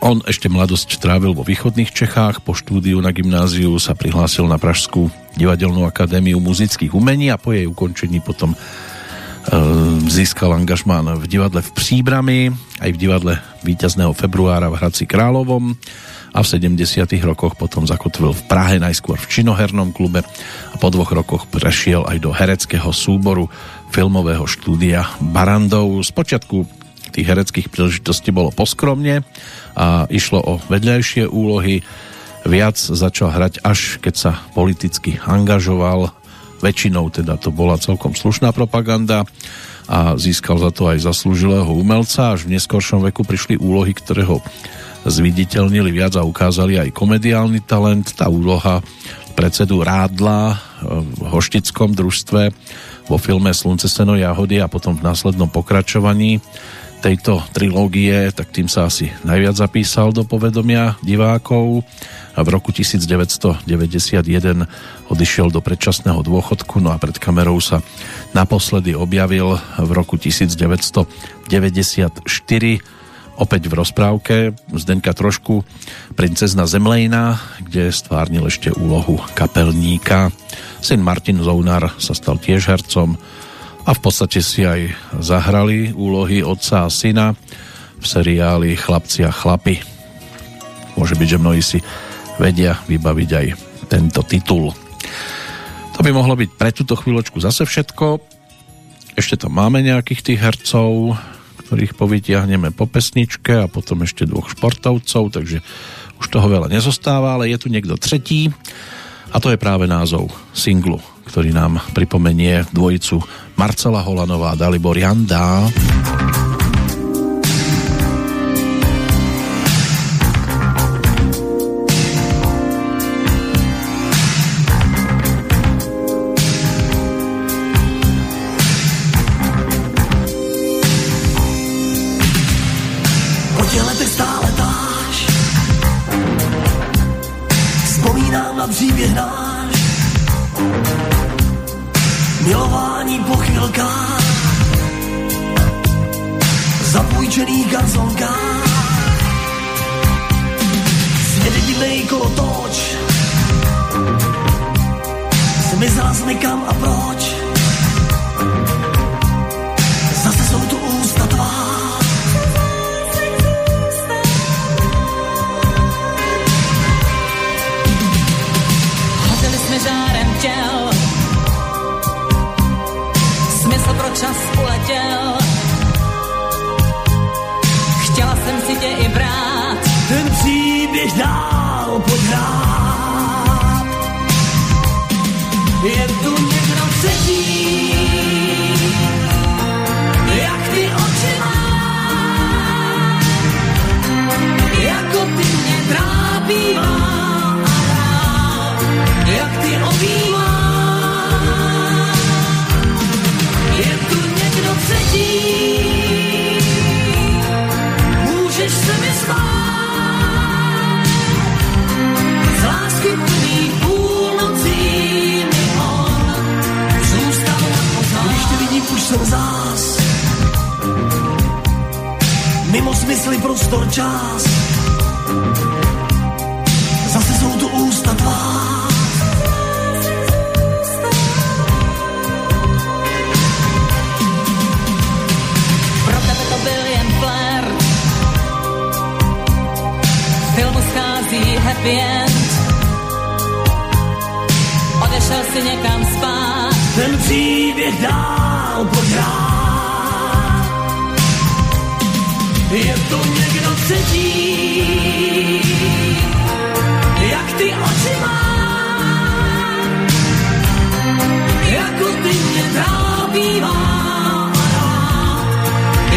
on ešte mladosť trávil vo východných Čechách, po štúdiu na gymnáziu sa prihlásil na Pražskú divadelnú akadémiu muzických umení a po jej ukončení potom e, získal angažmán v divadle v Příbrami, aj v divadle víťazného februára v Hradci Královom a v 70. rokoch potom zakotvil v Prahe najskôr v činohernom klube a po dvoch rokoch prešiel aj do hereckého súboru filmového štúdia Barandov. Spočiatku tých hereckých príležitostí bolo poskromne, a išlo o vedľajšie úlohy. Viac začal hrať až keď sa politicky angažoval. Väčšinou teda to bola celkom slušná propaganda a získal za to aj zaslúžilého umelca. Až v neskoršom veku prišli úlohy, ktoré ho zviditeľnili viac a ukázali aj komediálny talent. Tá úloha predsedu Rádla v hoštickom družstve vo filme Slunce, seno, jahody a potom v následnom pokračovaní tejto trilógie, tak tým sa asi najviac zapísal do povedomia divákov a v roku 1991 odišiel do predčasného dôchodku, no a pred kamerou sa naposledy objavil v roku 1994 opäť v rozprávke Zdenka Trošku Princezna Zemlejna, kde stvárnil ešte úlohu kapelníka. Syn Martin Zounár sa stal tiež hercom a v podstate si aj zahrali úlohy otca a syna v seriáli Chlapci a chlapi. Môže byť, že mnohí si vedia vybaviť aj tento titul. To by mohlo byť pre túto chvíľočku zase všetko. Ešte tam máme nejakých tých hercov, ktorých povytiahneme po pesničke a potom ešte dvoch športovcov, takže už toho veľa nezostáva, ale je tu niekto tretí a to je práve názov singlu, ktorý nám pripomenie dvojicu Marcela Holanová a Dalibor Janda. ten příběh dál pořád, Je tu někdo třetí, jak ty oči má, jako ty mě trápívá,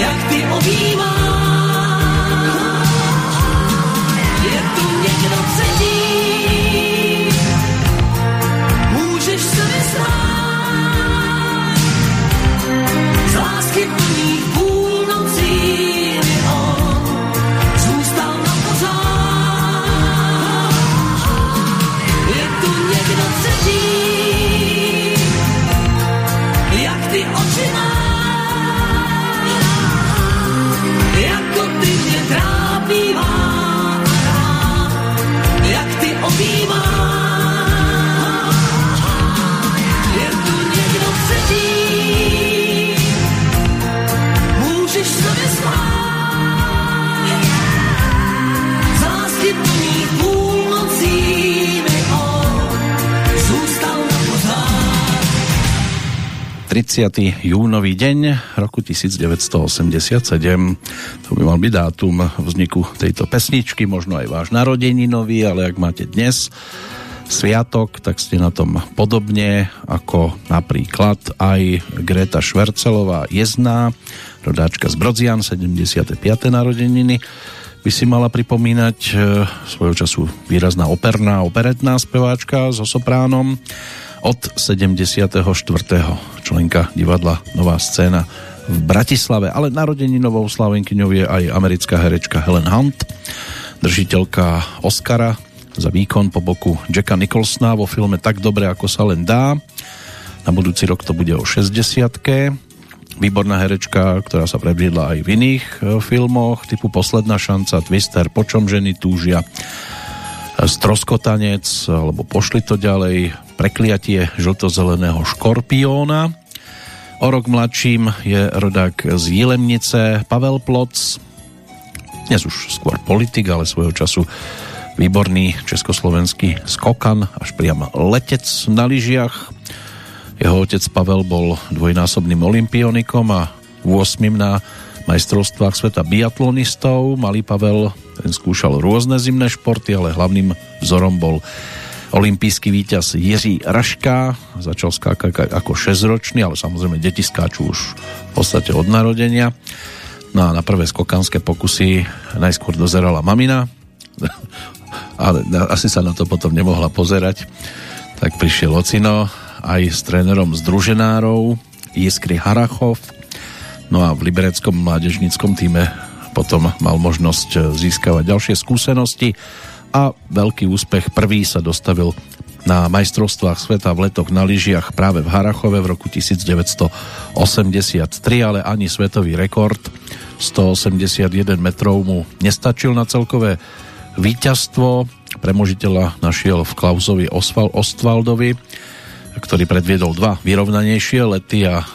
jak ty obývá. Je tu někdo třetí, júnový deň roku 1987. To by mal byť dátum vzniku tejto pesničky, možno aj váš narodeninový, ale ak máte dnes sviatok, tak ste na tom podobne ako napríklad aj Greta Švercelová Jezná, rodáčka z Brodzian, 75. narodeniny by si mala pripomínať e, svojho času výrazná operná, operetná speváčka so sopránom od 74. členka divadla Nová scéna v Bratislave, ale novou slavenkyňou je aj americká herečka Helen Hunt, držiteľka Oscara za výkon po boku Jacka Nicholsona vo filme Tak dobre, ako sa len dá. Na budúci rok to bude o 60 Výborná herečka, ktorá sa prebliedla aj v iných e, filmoch, typu Posledná šanca, Twister, Počom ženy túžia, Stroskotanec, alebo Pošli to ďalej, prekliatie žltozeleného škorpióna. O rok mladším je rodák z Jilemnice Pavel Ploc, dnes už skôr politik, ale svojho času výborný československý skokan, až priam letec na lyžiach. Jeho otec Pavel bol dvojnásobným olimpionikom a 8. na majstrovstvách sveta biatlonistov. Malý Pavel ten skúšal rôzne zimné športy, ale hlavným vzorom bol olimpijský víťaz Jiří Raška. Začal skákať ako 6-ročný, ale samozrejme deti skáču už v podstate od narodenia. No a na prvé skokanské pokusy najskôr dozerala mamina, *laughs* ale asi sa na to potom nemohla pozerať. Tak prišiel Ocino aj s trénerom združenárov Jiskry Harachov. No a v libereckom mládežníckom týme potom mal možnosť získavať ďalšie skúsenosti a veľký úspech prvý sa dostavil na majstrovstvách sveta v letoch na lyžiach práve v Harachove v roku 1983, ale ani svetový rekord 181 metrov mu nestačil na celkové víťazstvo. Premožiteľa našiel v Klausovi Osval Ostvaldovi, ktorý predviedol dva vyrovnanejšie lety a e,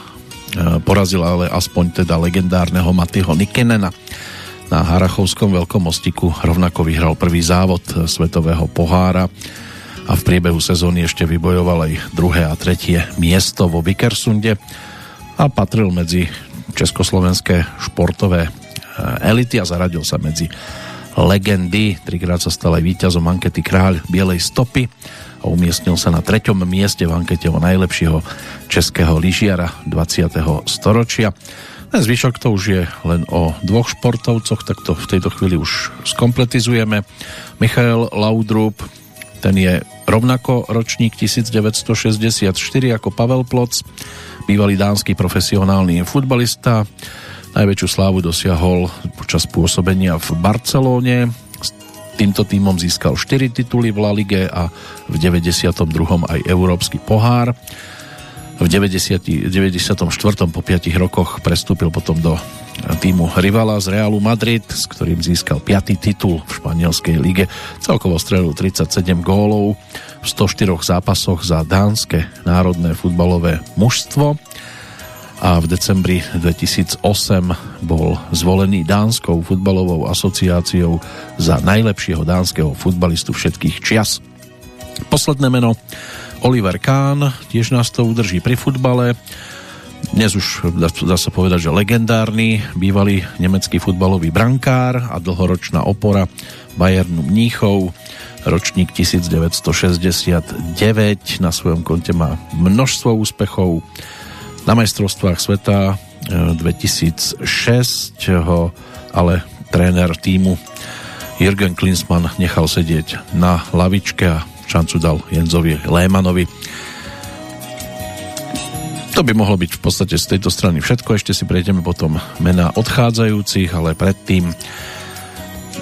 porazil ale aspoň teda legendárneho Matyho Nikenena na Harachovskom veľkom mostiku rovnako vyhral prvý závod Svetového pohára a v priebehu sezóny ešte vybojoval aj druhé a tretie miesto vo Vikersunde a patril medzi československé športové eh, elity a zaradil sa medzi legendy. Trikrát sa stal aj víťazom ankety Kráľ Bielej stopy a umiestnil sa na treťom mieste v ankete o najlepšieho českého lyžiara 20. storočia. Ten zvyšok to už je len o dvoch športovcoch, tak to v tejto chvíli už skompletizujeme. Michael Laudrup, ten je rovnako ročník 1964 ako Pavel Ploc, bývalý dánsky profesionálny futbalista. Najväčšiu slávu dosiahol počas pôsobenia v Barcelóne. S týmto týmom získal 4 tituly v La Lige a v 92. aj Európsky pohár. V 90, 94. po 5 rokoch prestúpil potom do týmu rivala z Realu Madrid, s ktorým získal 5. titul v španielskej lige. Celkovo strelil 37 gólov v 104 zápasoch za dánske národné futbalové mužstvo a v decembri 2008 bol zvolený Dánskou futbalovou asociáciou za najlepšieho dánskeho futbalistu všetkých čias. Posledné meno Oliver Kahn, tiež nás to udrží pri futbale. Dnes už dá sa povedať, že legendárny bývalý nemecký futbalový brankár a dlhoročná opora Bayernu Mníchov. Ročník 1969 na svojom konte má množstvo úspechov. Na majstrovstvách sveta 2006 e, ho ale tréner týmu Jürgen Klinsmann nechal sedieť na lavičke a šancu dal Jenzovi Lémanovi to by mohlo byť v podstate z tejto strany všetko. Ešte si prejdeme potom mena odchádzajúcich, ale predtým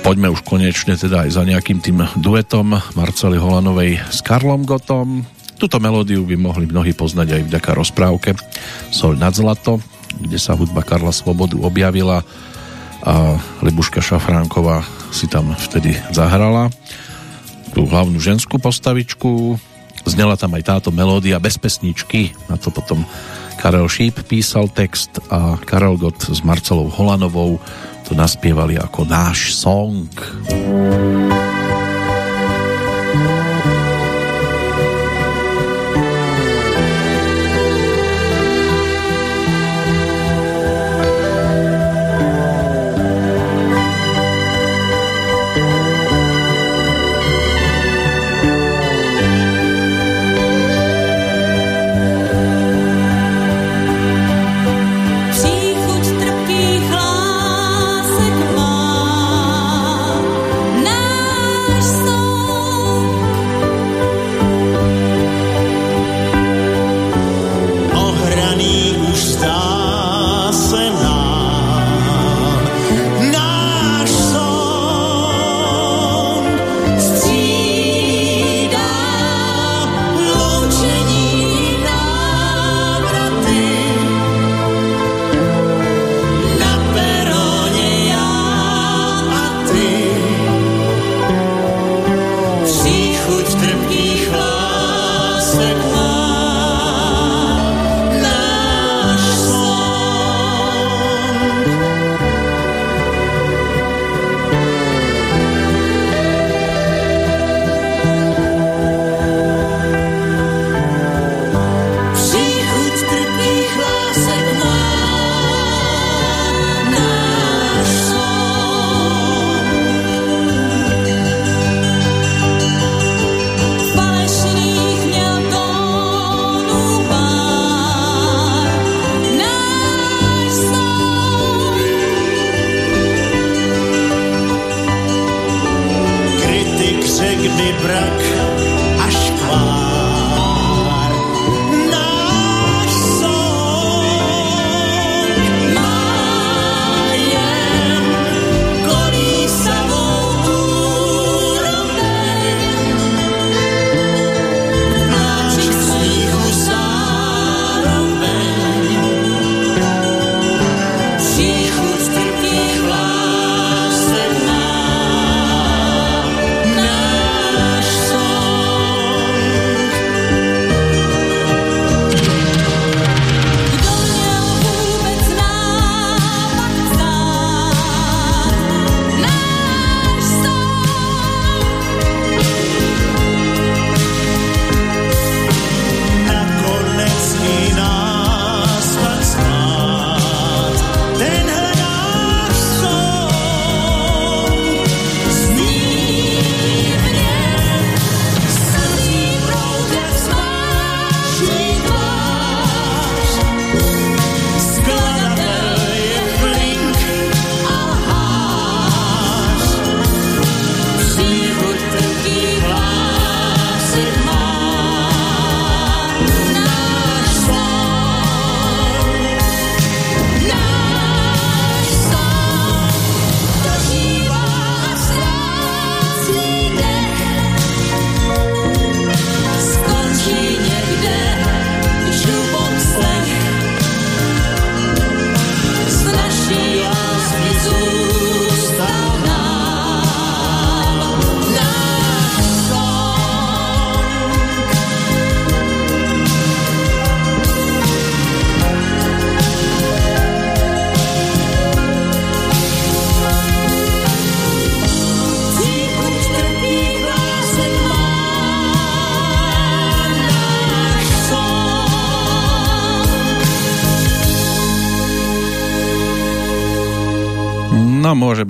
poďme už konečne teda aj za nejakým tým duetom Marcely Holanovej s Karlom Gotom. Tuto melódiu by mohli mnohí poznať aj vďaka rozprávke Sol nad zlato, kde sa hudba Karla Svobodu objavila a Libuška Šafránková si tam vtedy zahrala tú hlavnú ženskú postavičku Znela tam aj táto melódia bez pesničky, na to potom Karel Šíp písal text a Karel Gott s Marcelou Holanovou to naspievali ako náš song. No môže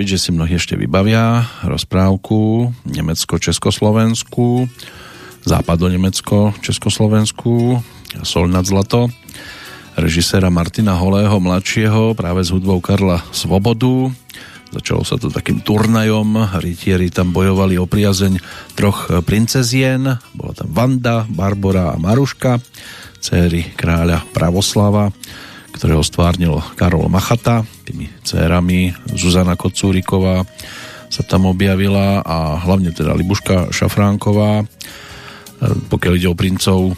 že si mnohí ešte vybavia rozprávku Nemecko-Československu, Západo-Nemecko, Československu, Sol nad zlato, režiséra Martina Holého mladšieho práve s hudbou Karla Svobodu. Začalo sa to takým turnajom, rytieri tam bojovali o priazeň troch princezien, bola tam Vanda, Barbora a Maruška, céry kráľa Pravoslava, ktorého stvárnil Karol Machata, tými cérami Zuzana Kocúriková sa tam objavila a hlavne teda Libuška Šafránková. Pokiaľ ide o princov,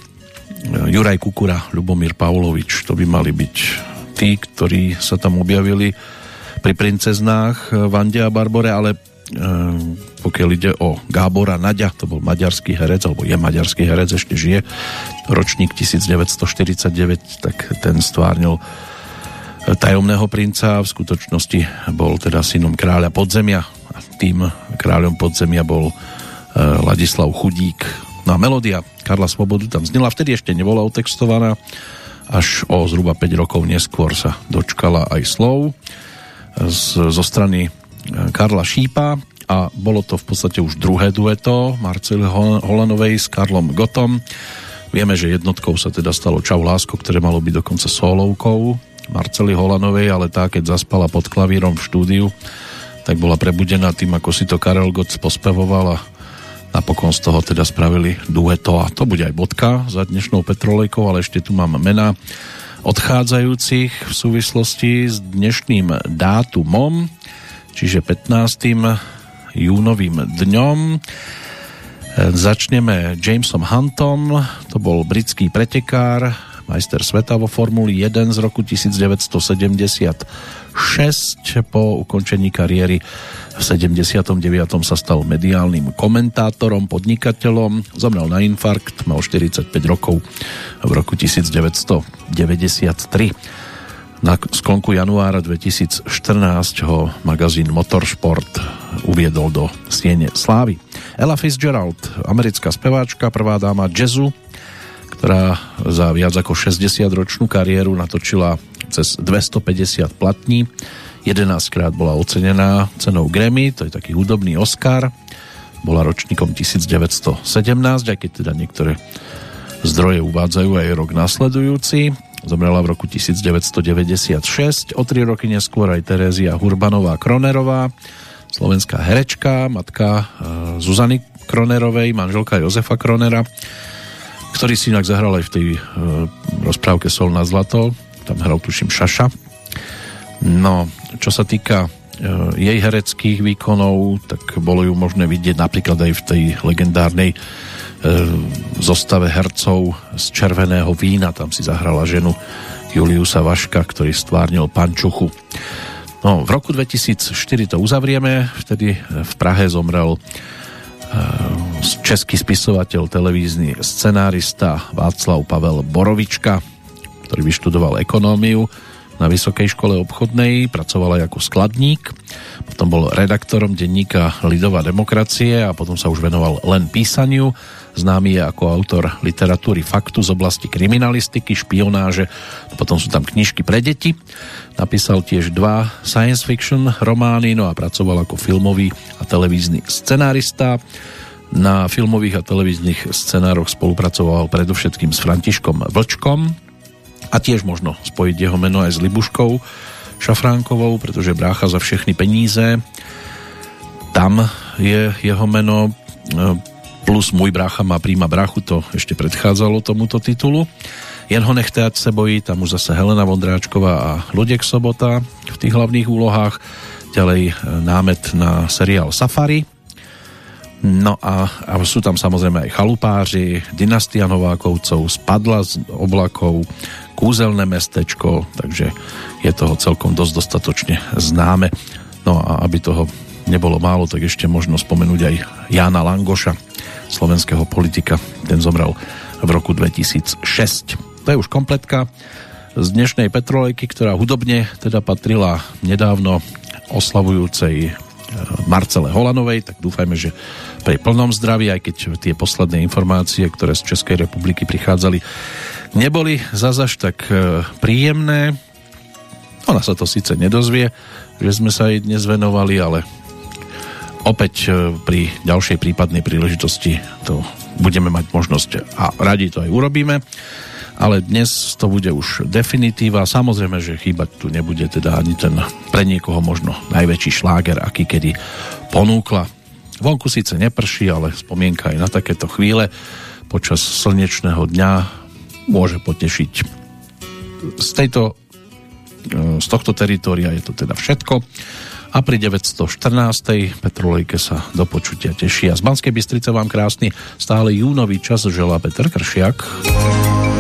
Juraj Kukura, Ľubomír Pavlovič, to by mali byť tí, ktorí sa tam objavili pri princeznách Vande a Barbore, ale e, pokiaľ ide o Gábora Naďa, to bol maďarský herec, alebo je maďarský herec, ešte žije, ročník 1949, tak ten stvárnil tajomného princa, v skutočnosti bol teda synom kráľa podzemia a tým kráľom podzemia bol e, Ladislav Chudík. No a melódia Karla Svobodu tam znela, vtedy ešte nebola otextovaná, až o zhruba 5 rokov neskôr sa dočkala aj slov zo strany e, Karla Šípa. A bolo to v podstate už druhé dueto Marcely Holanovej s Karlom Gotom. Vieme, že jednotkou sa teda stalo Čau Lásko, ktoré malo byť dokonca solovkou Marcely Holanovej, ale tá, keď zaspala pod klavírom v štúdiu, tak bola prebudená tým, ako si to Karel Gott pospevoval a Napokon z toho teda spravili dueto a to bude aj bodka za dnešnou Petrolejkou, ale ešte tu mám mena odchádzajúcich v súvislosti s dnešným dátumom, čiže 15. júnovým dňom. Začneme Jamesom Huntom, to bol britský pretekár, majster sveta vo Formuli 1 z roku 1976 po ukončení kariéry v 79. sa stal mediálnym komentátorom, podnikateľom, zomrel na infarkt, mal 45 rokov v roku 1993. Na sklonku januára 2014 ho magazín Motorsport uviedol do Siene Slávy. Ella Fitzgerald, americká speváčka, prvá dáma jazzu, ktorá za viac ako 60-ročnú kariéru natočila cez 250 platní 11 krát bola ocenená cenou Grammy, to je taký hudobný Oscar. Bola ročníkom 1917, aj keď teda niektoré zdroje uvádzajú aj rok nasledujúci. Zomrela v roku 1996, o tri roky neskôr aj Terézia Hurbanová Kronerová, slovenská herečka, matka e, Zuzany Kronerovej, manželka Jozefa Kronera, ktorý si inak zahral aj v tej e, rozprávke Sol na zlato, tam hral tuším Šaša. No, čo sa týka e, jej hereckých výkonov, tak bolo ju možné vidieť napríklad aj v tej legendárnej e, zostave hercov z Červeného vína. Tam si zahrala ženu Juliusa Vaška, ktorý stvárnil Pančuchu. No, v roku 2004 to uzavrieme, vtedy v Prahe zomrel český spisovateľ, televízny scenárista Václav Pavel Borovička, ktorý vyštudoval ekonómiu na Vysokej škole obchodnej, pracoval aj ako skladník, potom bol redaktorom denníka Lidová demokracie a potom sa už venoval len písaniu. Známy je ako autor literatúry faktu z oblasti kriminalistiky, špionáže, potom sú tam knižky pre deti. Napísal tiež dva science fiction romány, no a pracoval ako filmový a televízny scenárista. Na filmových a televíznych scenároch spolupracoval predovšetkým s Františkom Vlčkom, a tiež možno spojiť jeho meno aj s Libuškou Šafránkovou, pretože brácha za všechny peníze tam je jeho meno plus môj brácha má príma brachu, to ešte predchádzalo tomuto titulu. Jen ho nechtéať se bojí, tam už zase Helena Vondráčková a Ludek Sobota v tých hlavných úlohách. Ďalej e, námet na seriál Safari. No a, a sú tam samozrejme aj chalupáři, dynastia Novákovcov, spadla z oblakov, kúzelné mestečko, takže je toho celkom dosť dostatočne známe. No a aby toho nebolo málo, tak ešte možno spomenúť aj Jána Langoša, slovenského politika. Ten zomrel v roku 2006. To je už kompletka z dnešnej Petrolejky, ktorá hudobne teda patrila nedávno oslavujúcej e, Marcele Holanovej, tak dúfajme, že pri plnom zdraví, aj keď tie posledné informácie, ktoré z Českej republiky prichádzali, neboli zazaž tak e, príjemné. Ona sa to síce nedozvie, že sme sa jej dnes venovali, ale opäť e, pri ďalšej prípadnej príležitosti to budeme mať možnosť a radi to aj urobíme ale dnes to bude už definitíva. Samozrejme, že chýbať tu nebude teda ani ten pre niekoho možno najväčší šláger, aký kedy ponúkla. Vonku síce neprší, ale spomienka aj na takéto chvíle počas slnečného dňa môže potešiť. Z, tejto, e, z tohto teritoria je to teda všetko a pri 914. Petrolejke sa do počutia. A z Banskej Bystrice vám krásny stále júnový čas želá Peter Kršiak.